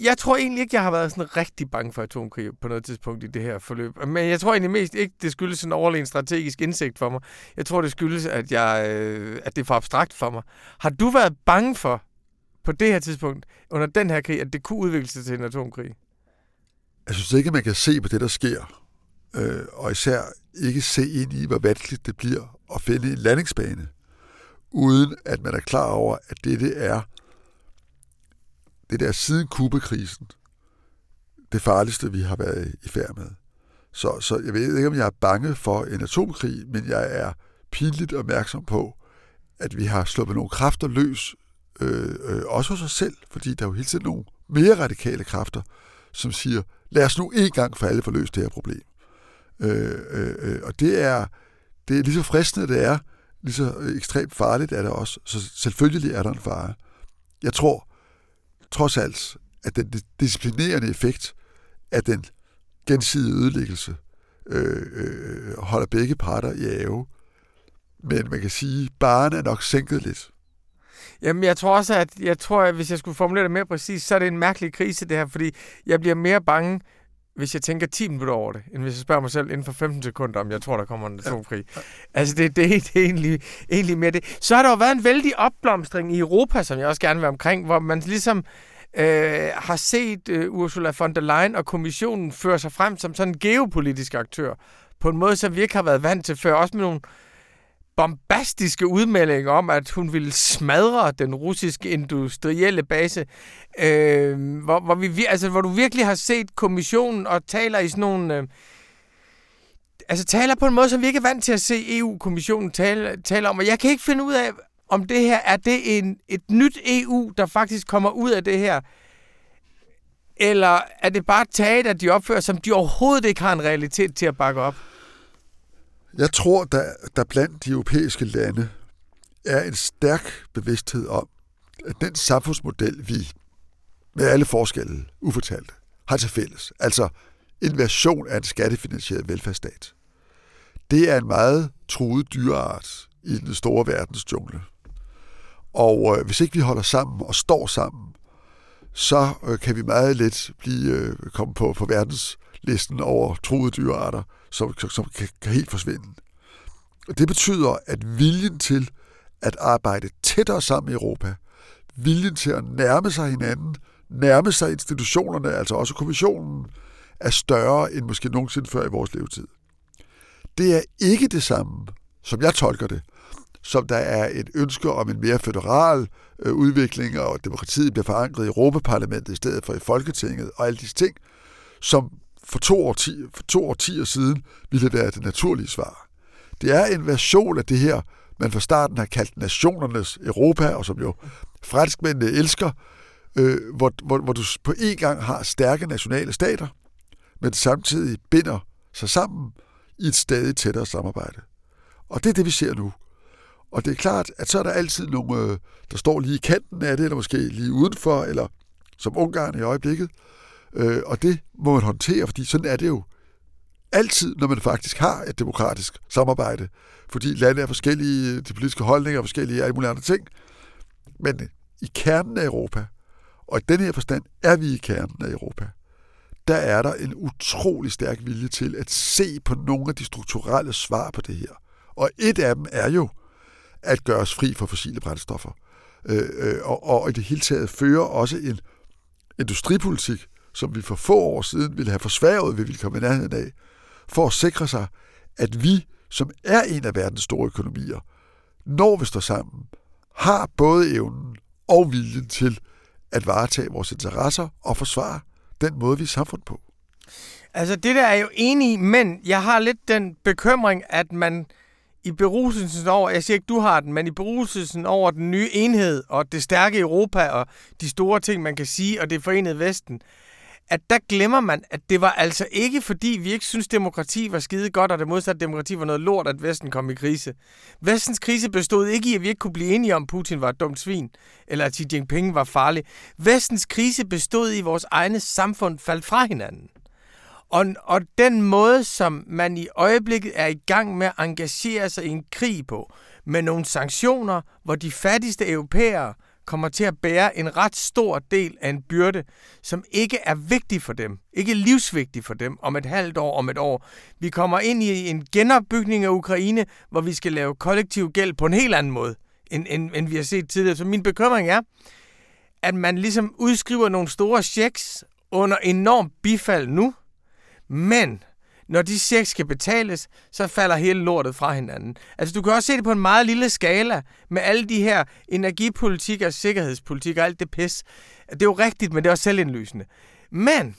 Jeg tror egentlig ikke, jeg har været sådan rigtig bange for atomkrig på noget tidspunkt i det her forløb. Men jeg tror egentlig mest ikke, det skyldes en overlegen strategisk indsigt for mig. Jeg tror, det skyldes, at, jeg, øh, at det er for abstrakt for mig. Har du været bange for, på det her tidspunkt, under den her krig, at det kunne udvikle sig til en atomkrig? Jeg synes ikke, man kan se på det, der sker, øh, og især ikke se ind i, hvor vanskeligt det bliver at finde en landingsbane, uden at man er klar over, at det er det der siden kubekrisen, det farligste, vi har været i færd med. Så, så jeg ved ikke, om jeg er bange for en atomkrig, men jeg er pinligt opmærksom på, at vi har sluppet nogle kræfter løs, øh, øh, også hos os selv, fordi der er jo hele tiden nogle mere radikale kræfter, som siger, lad os nu en gang for alle få løst det her problem. Øh, øh, øh, og det er, det er lige så fristende, det er, lige så øh, ekstremt farligt er det også. Så selvfølgelig er der en fare. Jeg tror trods alt, at den disciplinerende effekt af den gensidige ødelæggelse øh, øh, holder begge parter i ave. Men man kan sige, at baren er nok sænket lidt. Jamen, jeg tror også, at jeg tror, at hvis jeg skulle formulere det mere præcis, så er det en mærkelig krise, det her, fordi jeg bliver mere bange, hvis jeg tænker 10 minutter over det, end hvis jeg spørger mig selv inden for 15 sekunder, om jeg tror, der kommer en atomkrig. Altså, det, det, det er egentlig, egentlig mere det. Så har der jo været en vældig opblomstring i Europa, som jeg også gerne vil omkring, hvor man ligesom øh, har set øh, Ursula von der Leyen og kommissionen føre sig frem som sådan en geopolitisk aktør, på en måde, som vi ikke har været vant til før, også med nogle bombastiske udmelding om, at hun ville smadre den russiske industrielle base, øh, hvor, hvor, vi, altså, hvor du virkelig har set kommissionen og taler i sådan nogle... Øh, altså taler på en måde, som vi ikke er vant til at se EU-kommissionen tale, tale om. Og jeg kan ikke finde ud af, om det her er det en, et nyt EU, der faktisk kommer ud af det her. Eller er det bare taget, at de opfører, som de overhovedet ikke har en realitet til at bakke op? Jeg tror, der, der blandt de europæiske lande er en stærk bevidsthed om, at den samfundsmodel, vi med alle forskelle ufortalt har til fælles, altså en version af en skattefinansieret velfærdsstat, det er en meget truet dyreart i den store verdens jungle. Og øh, hvis ikke vi holder sammen og står sammen, så øh, kan vi meget let blive øh, komme på, på verdens listen over truede dyrearter, som, som kan, kan helt forsvinde. Og det betyder, at viljen til at arbejde tættere sammen i Europa, viljen til at nærme sig hinanden, nærme sig institutionerne, altså også kommissionen, er større end måske nogensinde før i vores levetid. Det er ikke det samme, som jeg tolker det, som der er et ønske om en mere federal øh, udvikling, og demokratiet bliver forankret i Europaparlamentet i stedet for i Folketinget, og alle disse ting, som for to, årti, for to årtier siden ville være det naturlige svar. Det er en version af det her, man fra starten har kaldt nationernes Europa, og som jo franskmændene elsker, øh, hvor, hvor, hvor du på en gang har stærke nationale stater, men samtidig binder sig sammen i et stadig tættere samarbejde. Og det er det, vi ser nu. Og det er klart, at så er der altid nogle, øh, der står lige i kanten af det, eller måske lige udenfor, eller som Ungarn i øjeblikket. Øh, og det må man håndtere, fordi sådan er det jo altid, når man faktisk har et demokratisk samarbejde. Fordi lande er forskellige, de politiske holdninger er forskellige, alle mulige andre ting. Men i kernen af Europa, og i den her forstand er vi i kernen af Europa, der er der en utrolig stærk vilje til at se på nogle af de strukturelle svar på det her. Og et af dem er jo at gøre os fri for fossile brændstoffer. Øh, øh og, og i det hele taget føre også en industripolitik, som vi for få år siden ville have forsværget, vi ville komme i nærheden af, for at sikre sig, at vi, som er en af verdens store økonomier, når vi står sammen, har både evnen og viljen til at varetage vores interesser og forsvare den måde, vi er samfund på. Altså, det der er jeg jo enig i, men jeg har lidt den bekymring, at man i beruselsen over, jeg siger ikke, du har den, men i beruselsen over den nye enhed og det stærke Europa og de store ting, man kan sige, og det forenede Vesten, at der glemmer man, at det var altså ikke fordi, vi ikke synes, demokrati var skide godt, og det modsatte demokrati var noget lort, at Vesten kom i krise. Vestens krise bestod ikke i, at vi ikke kunne blive enige om, at Putin var et dumt svin, eller at Xi Jinping var farlig. Vestens krise bestod i, at vores egne samfund faldt fra hinanden. Og, og den måde, som man i øjeblikket er i gang med at engagere sig i en krig på, med nogle sanktioner, hvor de fattigste europæere kommer til at bære en ret stor del af en byrde, som ikke er vigtig for dem, ikke livsvigtig for dem om et halvt år, om et år. Vi kommer ind i en genopbygning af Ukraine, hvor vi skal lave kollektiv gæld på en helt anden måde, end, end, end vi har set tidligere. Så min bekymring er, at man ligesom udskriver nogle store checks under enorm bifald nu, men når de checks skal betales, så falder hele lortet fra hinanden. Altså, du kan også se det på en meget lille skala med alle de her energipolitik og sikkerhedspolitik og alt det pis. Det er jo rigtigt, men det er også selvindlysende. Men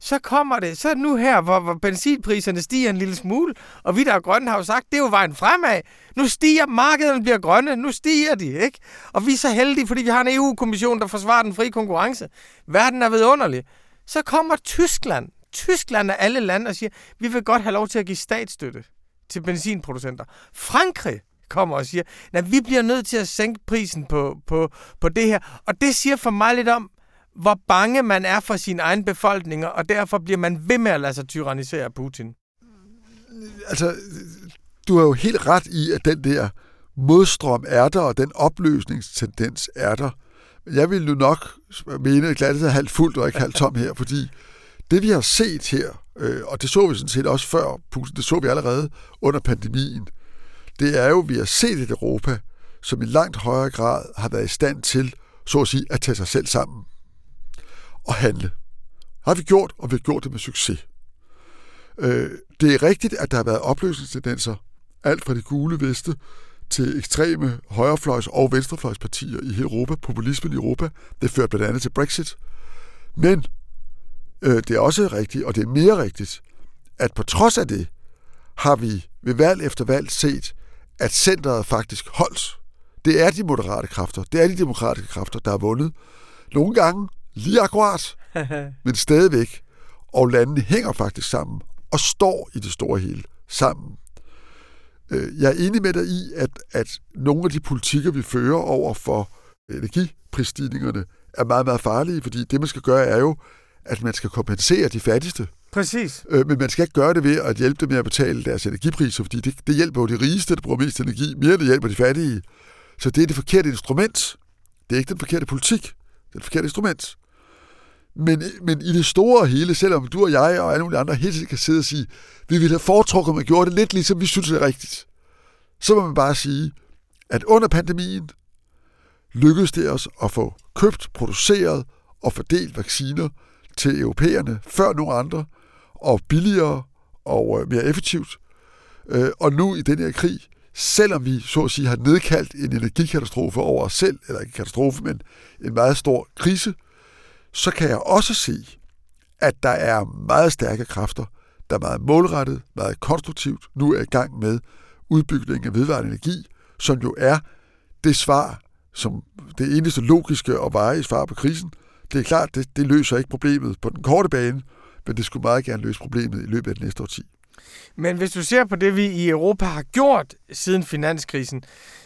så kommer det, så nu her, hvor, hvor benzinpriserne stiger en lille smule, og vi der er grønne har jo sagt, det er jo vejen fremad. Nu stiger markederne, bliver grønne, nu stiger de, ikke? Og vi er så heldige, fordi vi har en EU-kommission, der forsvarer den frie konkurrence. Verden er vidunderlig. Så kommer Tyskland, Tyskland og alle lande og siger, vi vil godt have lov til at give statsstøtte til benzinproducenter. Frankrig kommer og siger, at vi bliver nødt til at sænke prisen på, på, på det her. Og det siger for mig lidt om, hvor bange man er for sine egne befolkninger, og derfor bliver man ved med at lade sig tyrannisere af Putin. altså, du har jo helt ret i, at den der modstrøm er der, og den opløsningstendens er der. Men jeg vil jo nok mene, at glasset er halvt fuldt og ikke halvt tom her, fordi det vi har set her, øh, og det så vi sådan set også før, det så vi allerede under pandemien, det er jo, at vi har set et Europa, som i langt højere grad har været i stand til, så at sige, at tage sig selv sammen og handle. Har vi gjort, og vi har gjort det med succes. Øh, det er rigtigt, at der har været opløsningstendenser, alt fra de gule veste til ekstreme højrefløjs- og venstrefløjspartier i Europa, populismen i Europa. Det førte blandt andet til Brexit. Men øh, det er også rigtigt, og det er mere rigtigt, at på trods af det, har vi ved valg efter valg set, at centret faktisk holdt. Det er de moderate kræfter, det er de demokratiske kræfter, der har vundet. Nogle gange lige akkurat, men stadigvæk. Og landene hænger faktisk sammen og står i det store hele sammen. Øh, jeg er enig med dig i, at, at nogle af de politikker, vi fører over for energiprisstigningerne, er meget, meget farlige, fordi det, man skal gøre, er jo, at man skal kompensere de fattigste. Præcis. Øh, men man skal ikke gøre det ved at hjælpe dem med at betale deres energipriser, fordi det, det hjælper jo de rigeste, der bruger mest energi, mere det hjælper de fattige. Så det er det forkerte instrument. Det er ikke den forkerte politik. Det er det forkerte instrument. Men, men i det store hele, selvom du og jeg og alle mulige andre helt kan sidde og sige, vi ville have foretrukket, at man gjorde det lidt ligesom vi synes, det er rigtigt, så må man bare sige, at under pandemien lykkedes det os at få købt, produceret og fordelt vacciner til europæerne før nogen andre, og billigere og øh, mere effektivt. Øh, og nu i den her krig, selvom vi så at sige har nedkaldt en energikatastrofe over os selv, eller ikke katastrofe, men en meget stor krise, så kan jeg også se, at der er meget stærke kræfter, der er meget målrettet, meget konstruktivt, nu er i gang med udbygning af vedvarende energi, som jo er det svar, som det eneste logiske og varige svar på krisen. Det er klart, det, det løser ikke problemet på den korte bane, men det skulle meget gerne løse problemet i løbet af det næste årti. Men hvis du ser på det, vi i Europa har gjort siden finanskrisen,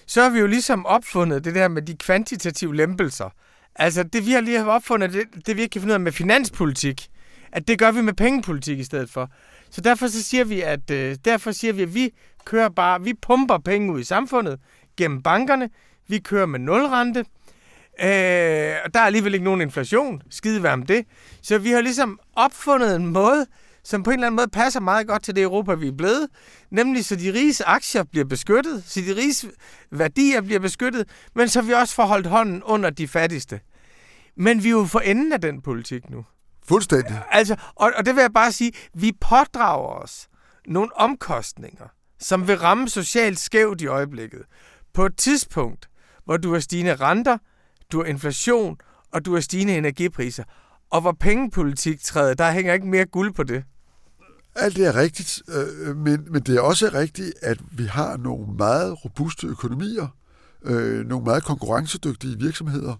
så har vi jo ligesom opfundet det der med de kvantitative lempelser. Altså, det vi har lige opfundet, det, det vi ikke kan finde ud af med finanspolitik, at det gør vi med pengepolitik i stedet for. Så derfor så siger vi, at øh, derfor siger vi, at vi kører bare, vi pumper penge ud i samfundet gennem bankerne. Vi kører med nulrente. Øh, der er alligevel ikke nogen inflation. Skide være om det. Så vi har ligesom opfundet en måde, som på en eller anden måde passer meget godt til det Europa, vi er blevet. Nemlig så de riges aktier bliver beskyttet, så de riges værdier bliver beskyttet, men så vi også får holdt hånden under de fattigste. Men vi er jo for enden af den politik nu. Fuldstændig. Altså, og, og det vil jeg bare sige, vi pådrager os nogle omkostninger, som vil ramme socialt skævt i øjeblikket. På et tidspunkt, hvor du har stigende renter, du har inflation, og du har stigende energipriser. Og hvor pengepolitik træder, der hænger ikke mere guld på det. Alt det er rigtigt, øh, men, men det er også rigtigt, at vi har nogle meget robuste økonomier, øh, nogle meget konkurrencedygtige virksomheder,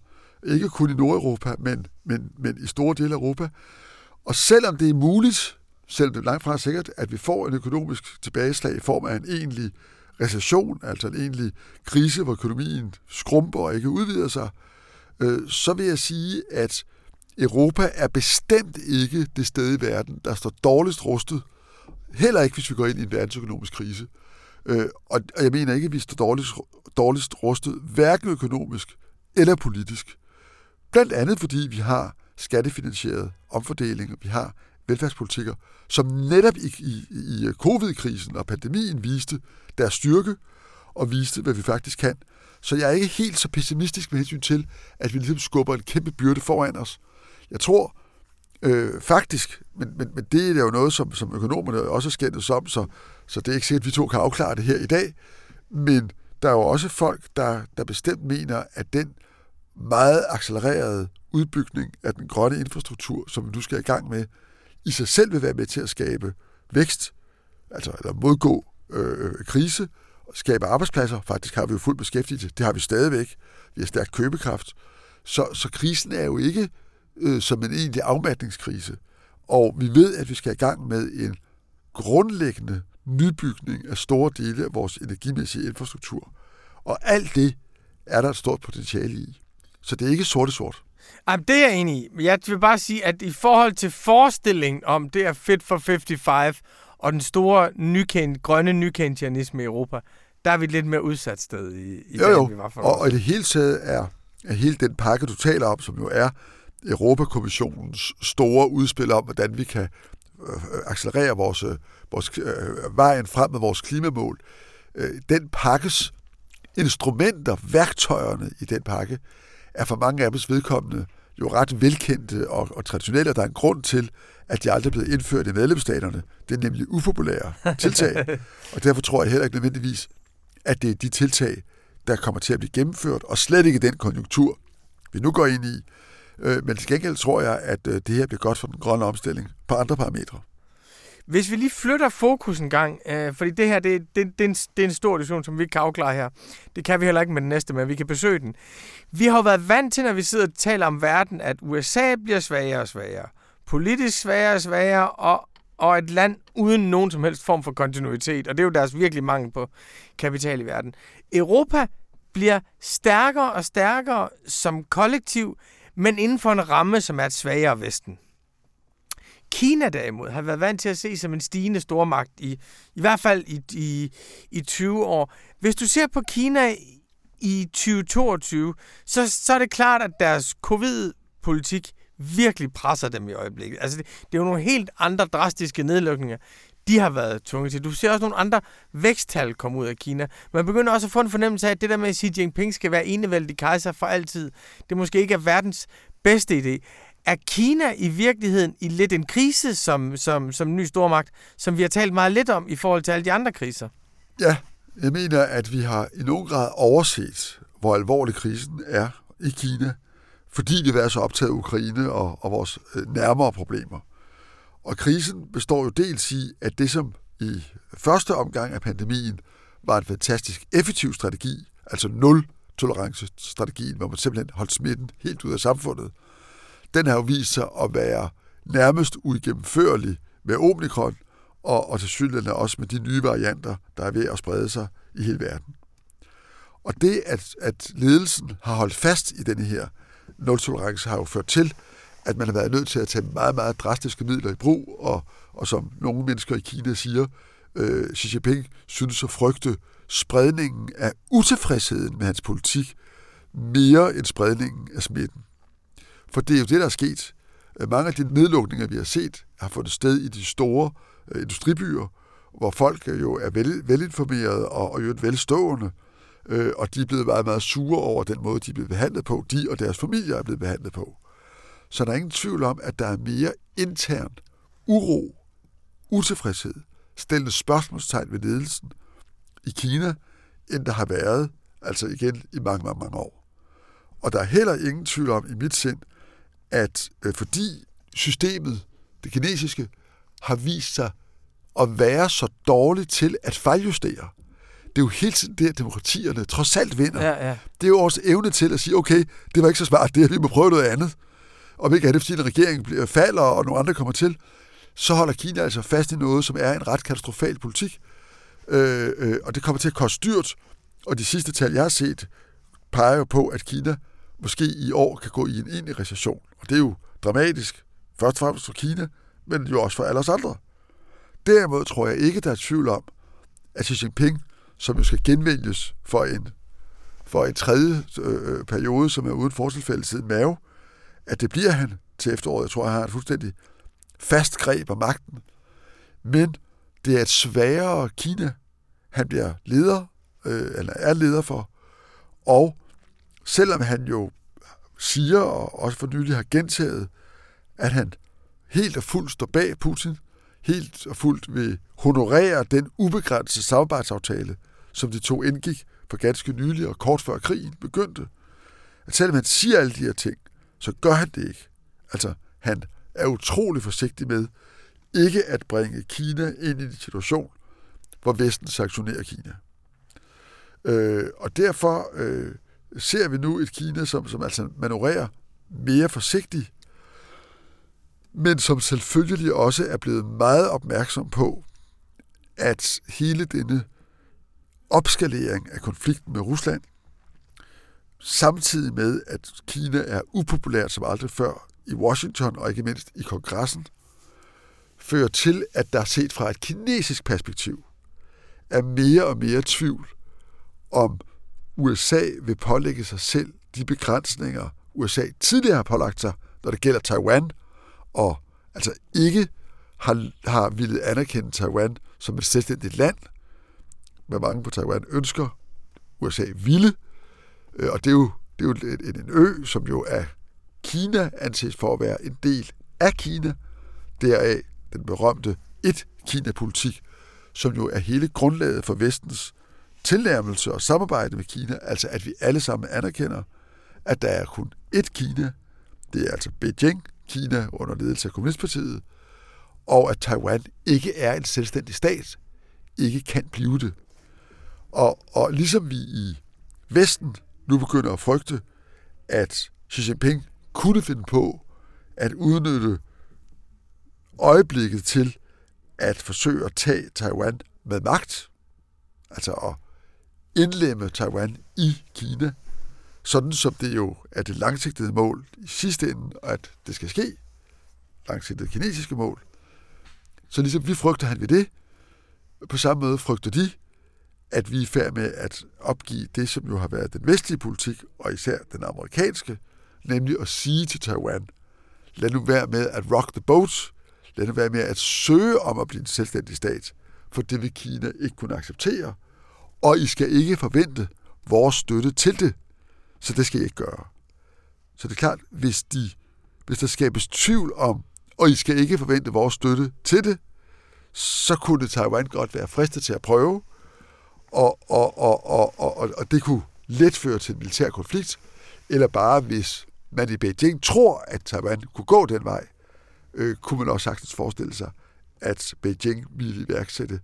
ikke kun i Nordeuropa, men, men, men i store dele af Europa. Og selvom det er muligt, selvom det er langt fra sikkert, at vi får en økonomisk tilbageslag i form af en egentlig recession, altså en egentlig krise, hvor økonomien skrumper og ikke udvider sig, øh, Øh, så vil jeg sige, at Europa er bestemt ikke det sted i verden, der står dårligst rustet. Heller ikke, hvis vi går ind i en verdensøkonomisk krise. Øh, og, og jeg mener ikke, at vi står dårligst, dårligst rustet, hverken økonomisk eller politisk. Blandt andet fordi vi har skattefinansieret omfordelinger, vi har velfærdspolitikker, som netop i, i, i covid-krisen og pandemien viste deres styrke og viste, hvad vi faktisk kan. Så jeg er ikke helt så pessimistisk med hensyn til, at vi ligesom skubber en kæmpe byrde foran os. Jeg tror øh, faktisk, men, men, men det er jo noget, som, som økonomerne også skændes skændet om, så, så det er ikke sikkert, at vi to kan afklare det her i dag. Men der er jo også folk, der, der bestemt mener, at den meget accelererede udbygning af den grønne infrastruktur, som vi nu skal i gang med, i sig selv vil være med til at skabe vækst, altså eller modgå øh, øh krise, skabe arbejdspladser. Faktisk har vi jo fuld beskæftigelse. Det har vi stadigvæk. Vi har stærk købekraft. Så, så krisen er jo ikke øh, som en egentlig afmatningskrise. Og vi ved, at vi skal i gang med en grundlæggende nybygning af store dele af vores energimæssige infrastruktur. Og alt det er der et stort potentiale i. Så det er ikke sort-sort. Jamen, det er jeg enig i. Jeg vil bare sige, at i forhold til forestillingen om det er fit for 55, og den store nykendt, grønne nykendianisme i Europa, der er vi et lidt mere udsat sted i, i jo, dag, jo. vi var for og, og i det hele taget er, er hele den pakke, du taler om, som jo er Europakommissionens store udspil om, hvordan vi kan øh, accelerere vores, øh, vores øh, vejen frem med vores klimamål, øh, den pakkes instrumenter, værktøjerne i den pakke, er for mange af os vedkommende jo ret velkendte og, og traditionelle, og der er en grund til, at de aldrig er blevet indført i medlemsstaterne. Det er nemlig upopulære tiltag, og derfor tror jeg heller ikke nødvendigvis, at det er de tiltag, der kommer til at blive gennemført, og slet ikke den konjunktur, vi nu går ind i. Øh, men til gengæld tror jeg, at øh, det her bliver godt for den grønne omstilling på andre parametre. Hvis vi lige flytter fokus en gang, øh, fordi det her det, det, det, er en, det er en stor diskussion, som vi ikke kan afklare her. Det kan vi heller ikke med den næste, men vi kan besøge den. Vi har jo været vant til, når vi sidder og taler om verden, at USA bliver svagere og svagere. Politisk svagere og svagere, og, og et land uden nogen som helst form for kontinuitet. Og det er jo deres virkelig mangel på kapital i verden. Europa bliver stærkere og stærkere som kollektiv, men inden for en ramme, som er et svagere Vesten. Kina derimod har været vant til at se som en stigende stormagt i, i hvert fald i, i, i 20 år. Hvis du ser på Kina i 2022, så, så er det klart, at deres covid-politik virkelig presser dem i øjeblikket. Altså, det, det er jo nogle helt andre drastiske nedlukninger, de har været tvunget til. Du ser også nogle andre væksttal komme ud af Kina. Man begynder også at få en fornemmelse af, at det der med, at Xi Jinping skal være enevældig kejser for altid, det måske ikke er verdens bedste idé. Er Kina i virkeligheden i lidt en krise som, som, som ny stormagt, som vi har talt meget lidt om i forhold til alle de andre kriser? Ja, jeg mener, at vi har i nogen grad overset, hvor alvorlig krisen er i Kina, fordi vi har været så optaget af Ukraine og, og vores øh, nærmere problemer. Og krisen består jo dels i, at det som i første omgang af pandemien var en fantastisk effektiv strategi, altså nul tolerance-strategien, hvor man simpelthen holdt smitten helt ud af samfundet, den har jo vist sig at være nærmest uigennemførlig med omikron, og, og til synligheden også med de nye varianter, der er ved at sprede sig i hele verden. Og det, at, at ledelsen har holdt fast i denne her nul-tolerance, har jo ført til, at man har været nødt til at tage meget, meget drastiske midler i brug, og, og som nogle mennesker i Kina siger, øh, Xi Jinping synes at frygte spredningen af utilfredsheden med hans politik mere end spredningen af smitten. For det er jo det, der er sket. Mange af de nedlukninger, vi har set, har fundet sted i de store øh, industribyer, hvor folk jo er vel, velinformerede og, og jo velstående, øh, øh, og de er blevet meget, meget sure over den måde, de er blevet behandlet på. De og deres familier er blevet behandlet på. Så der er ingen tvivl om, at der er mere intern uro, utilfredshed, stillende spørgsmålstegn ved ledelsen i Kina, end der har været, altså igen i mange, mange, mange år. Og der er heller ingen tvivl om i mit sind, at øh, fordi systemet, det kinesiske, har vist sig at være så dårligt til at fejljustere, det er jo hele tiden det, at demokratierne trods alt vinder. Ja, ja. Det er jo vores evne til at sige, okay, det var ikke så smart, det her, vi må prøve noget andet. Om ikke andet, fordi en regering bliver, falder, og nogle andre kommer til, så holder Kina altså fast i noget, som er en ret katastrofal politik. Øh, øh, og det kommer til at koste dyrt. Og de sidste tal, jeg har set, peger jo på, at Kina måske i år kan gå i en egentlig recession. Og det er jo dramatisk, først og fremmest for Kina, men jo også for alle os andre. Derimod tror jeg ikke, der er tvivl om, at Xi Jinping, som jo skal genvælges for en, for en tredje øh, periode, som er uden forskelfælde siden mave, at det bliver han til efteråret. Jeg tror, han har et fuldstændig fast greb af magten. Men det er et sværere Kina, han bliver leder, øh, eller er leder for. Og selvom han jo siger, og også for nylig har gentaget, at han helt og fuldt står bag Putin, helt og fuldt vil honorere den ubegrænsede samarbejdsaftale, som de to indgik for ganske nylig og kort før krigen begyndte. At selvom han siger alle de her ting, så gør han det ikke. Altså, han er utrolig forsigtig med ikke at bringe Kina ind i en situation, hvor Vesten sanktionerer Kina. Øh, og derfor øh, ser vi nu et Kina, som, som altså manøvrerer mere forsigtigt, men som selvfølgelig også er blevet meget opmærksom på, at hele denne opskalering af konflikten med Rusland, samtidig med, at Kina er upopulært som aldrig før i Washington og ikke mindst i kongressen, fører til, at der set fra et kinesisk perspektiv er mere og mere tvivl om USA vil pålægge sig selv de begrænsninger, USA tidligere har pålagt sig, når det gælder Taiwan, og altså ikke har, har ville anerkende Taiwan som et selvstændigt land, hvad mange på Taiwan ønsker, USA ville, øh, og det er jo, det er jo en, en ø, som jo af Kina anses for at være en del af Kina, deraf den berømte et-Kina-politik, som jo er hele grundlaget for vestens tilnærmelse og samarbejde med Kina, altså at vi alle sammen anerkender, at der er kun ét Kina, det er altså Beijing, Kina under ledelse af Kommunistpartiet, og at Taiwan ikke er en selvstændig stat, ikke kan blive det. Og, og ligesom vi i Vesten nu begynder at frygte, at Xi Jinping kunne finde på at udnytte øjeblikket til at forsøge at tage Taiwan med magt, altså at indlemme Taiwan i Kina, sådan som det jo er det langsigtede mål i sidste ende, at det skal ske, langsigtede kinesiske mål. Så ligesom vi frygter han ved det, på samme måde frygter de, at vi er færd med at opgive det, som jo har været den vestlige politik, og især den amerikanske, nemlig at sige til Taiwan, lad nu være med at rock the boat, lad nu være med at søge om at blive en selvstændig stat, for det vil Kina ikke kunne acceptere, og I skal ikke forvente vores støtte til det, så det skal I ikke gøre. Så det er klart, hvis, de, hvis der skabes tvivl om, og I skal ikke forvente vores støtte til det, så kunne Taiwan godt være fristet til at prøve, og, og, og, og, og, og det kunne let føre til en militær konflikt, eller bare hvis man i Beijing tror, at Taiwan kunne gå den vej, øh, kunne man også sagtens forestille sig, at Beijing ville iværksætte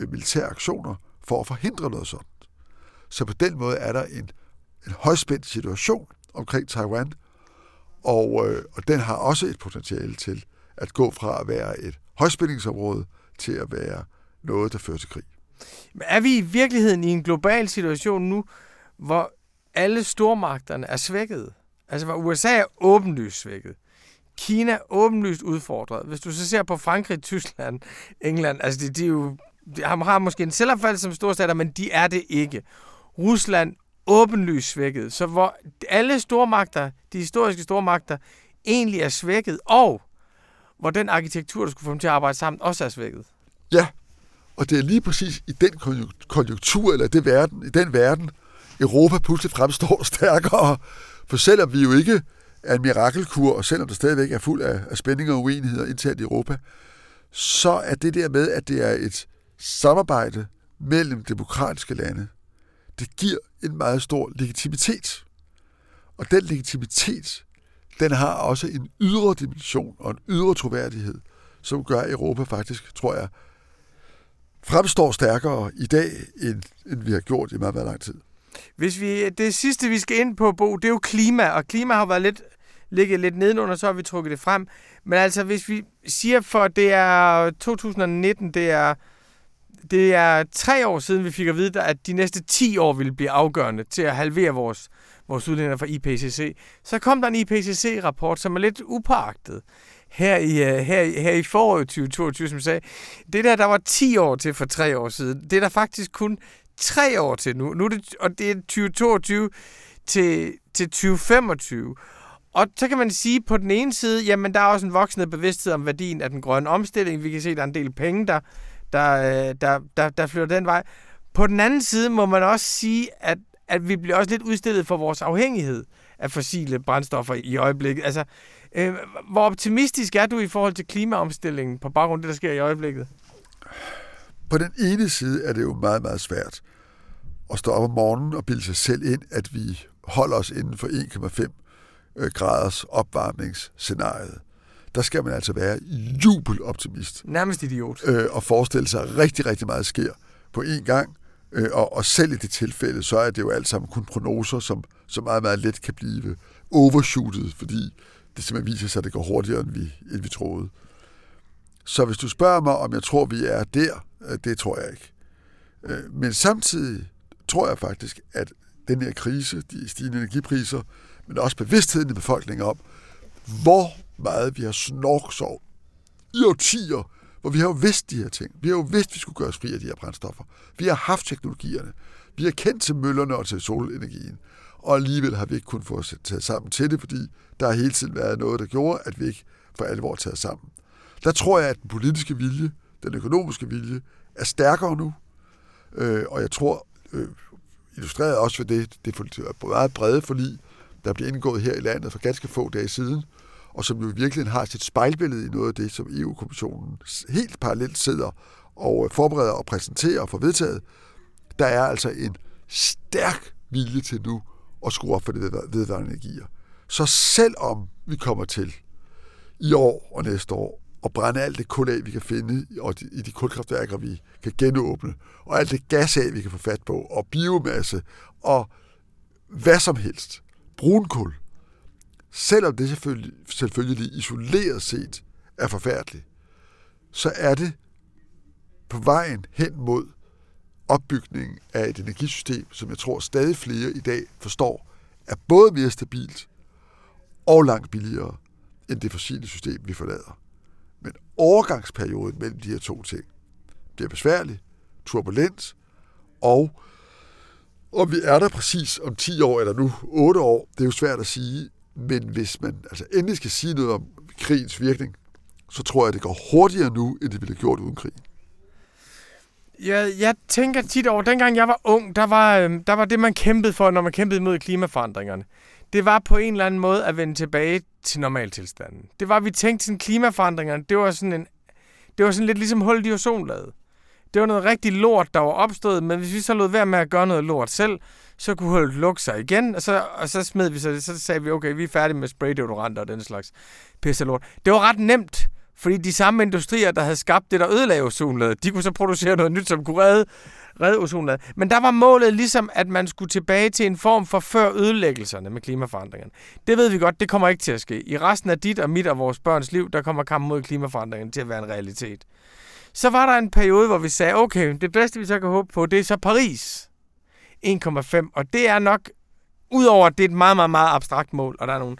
øh, militære aktioner for at forhindre noget sådan. Så på den måde er der en, en højspændt situation omkring Taiwan, og, øh, og den har også et potentiale til at gå fra at være et højspændingsområde til at være noget, der fører til krig. Men er vi i virkeligheden i en global situation nu, hvor alle stormagterne er svækket? Altså, hvor USA er åbenlyst svækket. Kina er åbenlyst udfordret. Hvis du så ser på Frankrig, Tyskland, England, altså de, de, er jo, de har måske en selvopfattelse som storstater, men de er det ikke. Rusland åbenlyst svækket. Så hvor alle stormagter, de historiske stormagter, egentlig er svækket, og hvor den arkitektur, der skulle få dem til at arbejde sammen, også er svækket. Ja, og det er lige præcis i den konjunktur, eller det verden, i den verden, Europa pludselig fremstår stærkere. For selvom vi jo ikke er en mirakelkur, og selvom der stadigvæk er fuld af, af spændinger og uenigheder internt i Europa, så er det der med, at det er et samarbejde mellem demokratiske lande, det giver en meget stor legitimitet. Og den legitimitet, den har også en ydre dimension og en ydre troværdighed, som gør, Europa faktisk, tror jeg, fremstår stærkere i dag, end, end vi har gjort i meget, meget lang tid. Hvis vi, det sidste, vi skal ind på, Bo, det er jo klima, og klima har været lidt, ligget lidt nedenunder, så har vi trukket det frem. Men altså, hvis vi siger for, det er 2019, det er, det er tre år siden, vi fik at vide, at de næste 10 år ville blive afgørende til at halvere vores, vores udledninger fra IPCC. Så kom der en IPCC-rapport, som er lidt upåagtet Øh, her i, her, her i foråret 2022, som sagde, det der, der var 10 år til for tre år siden, det er der faktisk kun tre år til nu, nu er det, og det er 2022 til, til 2025. Og så kan man sige på den ene side, jamen der er også en voksende bevidsthed om værdien af den grønne omstilling. Vi kan se, at der er en del penge, der, der, øh, der, der, der flytter den vej. På den anden side må man også sige, at, at vi bliver også lidt udstillet for vores afhængighed af fossile brændstoffer i øjeblikket. Altså, øh, hvor optimistisk er du i forhold til klimaomstillingen på baggrund af det, der sker i øjeblikket? På den ene side er det jo meget, meget svært at stå op om morgenen og bilde sig selv ind, at vi holder os inden for 1,5 øh, graders opvarmningsscenariet. Der skal man altså være jubeloptimist. Nærmest idiot. Øh, og forestille sig, at rigtig, rigtig meget sker på én gang. Øh, og, og selv i det tilfælde, så er det jo alt sammen kun prognoser, som, som meget, meget let kan blive overshootet, fordi det simpelthen viser sig, at det går hurtigere, end vi, end vi troede. Så hvis du spørger mig, om jeg tror, vi er der, øh, det tror jeg ikke. Øh, men samtidig tror jeg faktisk, at den her krise, de stigende energipriser, men også bevidstheden i befolkningen om, hvor meget vi har snorksov i årtier hvor vi har jo vidst de her ting. Vi har jo vidst, at vi skulle gøre os fri af de her brændstoffer. Vi har haft teknologierne. Vi har kendt til møllerne og til solenergien. Og alligevel har vi ikke kun fået taget sammen til det, fordi der har hele tiden været noget, der gjorde, at vi ikke for alvor taget sammen. Der tror jeg, at den politiske vilje, den økonomiske vilje, er stærkere nu. Øh, og jeg tror, øh, illustreret også ved det, det er meget brede forlig, der bliver indgået her i landet for ganske få dage siden, og som jo virkelig har sit spejlbillede i noget af det, som EU-kommissionen helt parallelt sidder og øh, forbereder og præsenterer og får vedtaget. Der er altså en stærk vilje til nu at skrue op for det vedvarende energier. Så selvom vi kommer til i år og næste år og brænde alt det kul af, vi kan finde i de kulkraftværker, vi kan genåbne, og alt det gas af, vi kan få fat på, og biomasse, og hvad som helst. Brunkul. Selvom det selvfølgelig, selvfølgelig isoleret set er forfærdeligt, så er det på vejen hen mod opbygningen af et energisystem, som jeg tror stadig flere i dag forstår, er både mere stabilt og langt billigere end det fossile system, vi forlader. Men overgangsperioden mellem de her to ting bliver besværlig, turbulent, og om vi er der præcis om 10 år eller nu 8 år, det er jo svært at sige, men hvis man altså endelig skal sige noget om krigens virkning, så tror jeg, det går hurtigere nu, end det ville have gjort uden krig. Jeg, jeg tænker tit over, dengang jeg var ung, der var, øhm, der var det, man kæmpede for, når man kæmpede imod klimaforandringerne. Det var på en eller anden måde at vende tilbage til normaltilstanden. Det var, at vi tænkte sådan, klimaforandringerne, det var sådan en, det var sådan lidt ligesom hullet i ozonlaget. Det var noget rigtig lort, der var opstået, men hvis vi så lod være med at gøre noget lort selv, så kunne hullet lukke sig igen, og så, og så smed vi så, så sagde vi, okay, vi er færdige med spraydeodoranter og den slags pisse lort. Det var ret nemt, fordi de samme industrier, der havde skabt det, der ødelagde ozonlaget, de kunne så producere noget nyt, som kunne redde, redde ozonlaget. Men der var målet ligesom, at man skulle tilbage til en form for før ødelæggelserne med klimaforandringerne. Det ved vi godt, det kommer ikke til at ske. I resten af dit og mit og vores børns liv, der kommer kampen mod klimaforandringerne til at være en realitet. Så var der en periode, hvor vi sagde, okay, det bedste vi så kan håbe på, det er så Paris. 1,5. Og det er nok, udover at det er et meget, meget, meget abstrakt mål, og der er nogle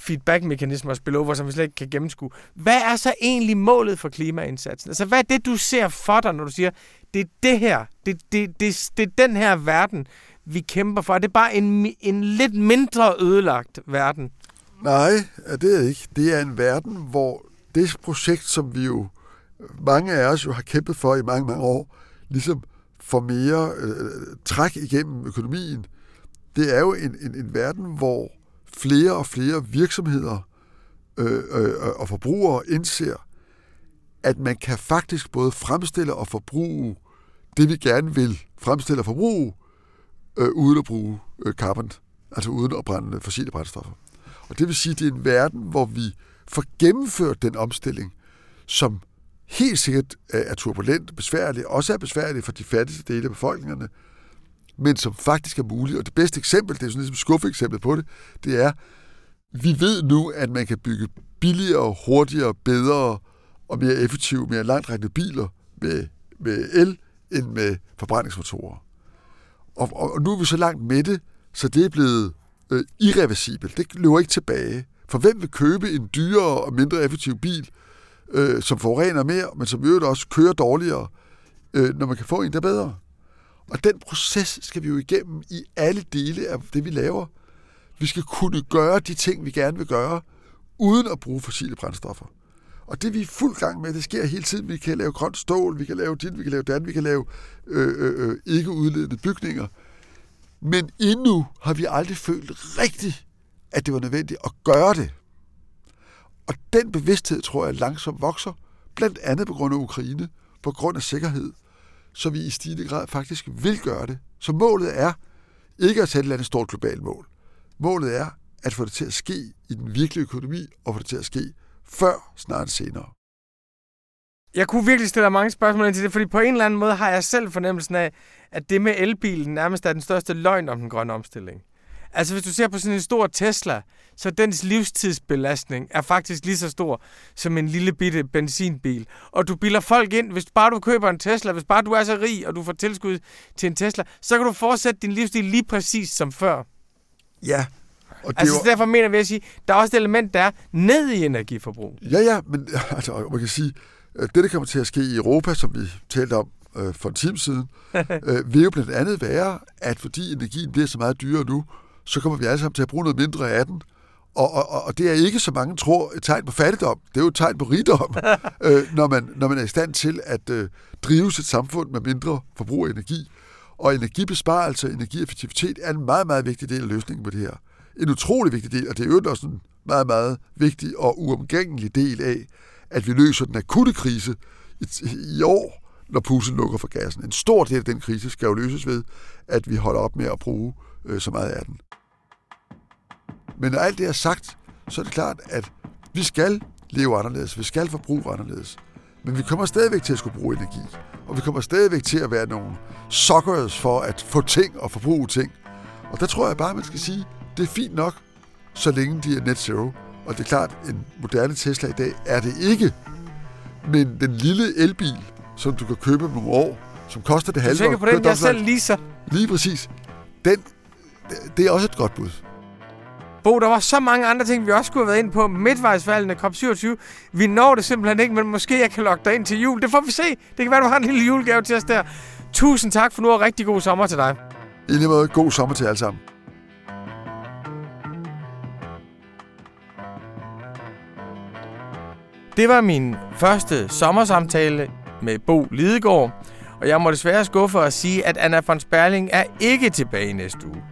feedback-mekanismer at spille over, som vi slet ikke kan gennemskue. Hvad er så egentlig målet for klimaindsatsen? Altså, hvad er det, du ser for dig, når du siger, det er det her, det, det, det, det er den her verden, vi kæmper for? Er det bare en, en lidt mindre ødelagt verden? Nej, det er ikke. Det er en verden, hvor det projekt, som vi jo, mange af os jo har kæmpet for i mange, mange år, ligesom får mere øh, træk igennem økonomien. Det er jo en, en, en verden, hvor flere og flere virksomheder øh, øh, øh, og forbrugere indser, at man kan faktisk både fremstille og forbruge det, vi gerne vil fremstille og forbruge, øh, uden at bruge øh, carbon, altså uden at brænde fossile brændstoffer. Og det vil sige, at det er en verden, hvor vi får gennemført den omstilling, som helt sikkert er turbulent, besværlig, også er besværlig for de fattigste dele af befolkningerne, men som faktisk er muligt. Og det bedste eksempel, det er sådan ligesom skuffeeksemplet på det, det er, vi ved nu, at man kan bygge billigere, hurtigere, bedre og mere effektive, mere langtrækkende biler med, med el end med forbrændingsmotorer. Og, og, og nu er vi så langt med det, så det er blevet øh, irreversibelt. Det løber ikke tilbage. For hvem vil købe en dyrere og mindre effektiv bil, øh, som forurener mere, men som i øvrigt også kører dårligere, øh, når man kan få en, der er bedre? Og den proces skal vi jo igennem i alle dele af det, vi laver. Vi skal kunne gøre de ting, vi gerne vil gøre, uden at bruge fossile brændstoffer. Og det vi er fuld gang med, det sker hele tiden. Vi kan lave grønt stål, vi kan lave dit, vi kan lave dan, vi kan lave øh, øh, øh, ikke udledende bygninger. Men endnu har vi aldrig følt rigtigt, at det var nødvendigt at gøre det. Og den bevidsthed, tror jeg, langsomt vokser, blandt andet på grund af Ukraine, på grund af sikkerhed, så vi i stigende grad faktisk vil gøre det. Så målet er ikke at sætte et eller andet stort globalt mål. Målet er at få det til at ske i den virkelige økonomi, og få det til at ske før snart senere. Jeg kunne virkelig stille mange spørgsmål ind til det, fordi på en eller anden måde har jeg selv fornemmelsen af, at det med elbilen nærmest er den største løgn om den grønne omstilling. Altså hvis du ser på sådan en stor Tesla, så dens livstidsbelastning er faktisk lige så stor som en lille bitte benzinbil. Og du bilder folk ind, hvis bare du køber en Tesla, hvis bare du er så rig, og du får tilskud til en Tesla, så kan du fortsætte din livsstil lige præcis som før. Ja, og det altså, var... derfor mener vi at sige, der er også et element, der er ned i energiforbrug. Ja, ja, men altså, man kan sige, Øh, det, der kommer til at ske i Europa, som vi talte om øh, for en time siden, øh, vil jo blandt andet være, at fordi energien bliver så meget dyrere nu, så kommer vi alle sammen til at bruge noget mindre af den. Og, og, og det er ikke, så mange tror, et tegn på fattigdom. Det er jo et tegn på rigdom, øh, når, man, når man er i stand til at øh, drive sit samfund med mindre forbrug af energi. Og energibesparelse og energieffektivitet er en meget, meget vigtig del af løsningen på det her. En utrolig vigtig del, og det er jo også en meget, meget vigtig og uomgængelig del af, at vi løser den akutte krise i, i år, når Putin lukker for gassen. En stor del af den krise skal jo løses ved, at vi holder op med at bruge øh, så meget af den. Men når alt det er sagt, så er det klart, at vi skal leve anderledes. Vi skal forbruge anderledes. Men vi kommer stadigvæk til at skulle bruge energi. Og vi kommer stadigvæk til at være nogle suckers for at få ting og forbruge ting. Og der tror jeg bare, man skal sige, det er fint nok, så længe de er net zero. Og det er klart, en moderne Tesla i dag er det ikke. Men den lille elbil, som du kan købe om nogle år, som koster det halve... Du tænker på den, jeg selv lige så. Lige præcis. Den, det er også et godt bud. Bo, der var så mange andre ting, vi også skulle have været ind på. Midtvejsvalgene, COP27. Vi når det simpelthen ikke, men måske jeg kan lokke dig ind til jul. Det får vi se. Det kan være, du har en lille julegave til os der. Tusind tak for nu, og rigtig god sommer til dig. I lige måde, god sommer til alle sammen. Det var min første sommersamtale med Bo Lidegaard, og jeg må desværre skuffe at sige, at Anna von Sperling er ikke tilbage næste uge.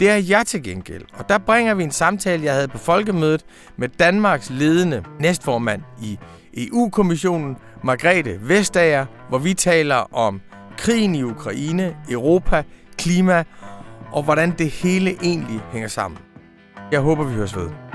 Det er jeg til gengæld, og der bringer vi en samtale, jeg havde på folkemødet med Danmarks ledende næstformand i EU-kommissionen, Margrethe Vestager, hvor vi taler om krigen i Ukraine, Europa, klima og hvordan det hele egentlig hænger sammen. Jeg håber, vi høres ved.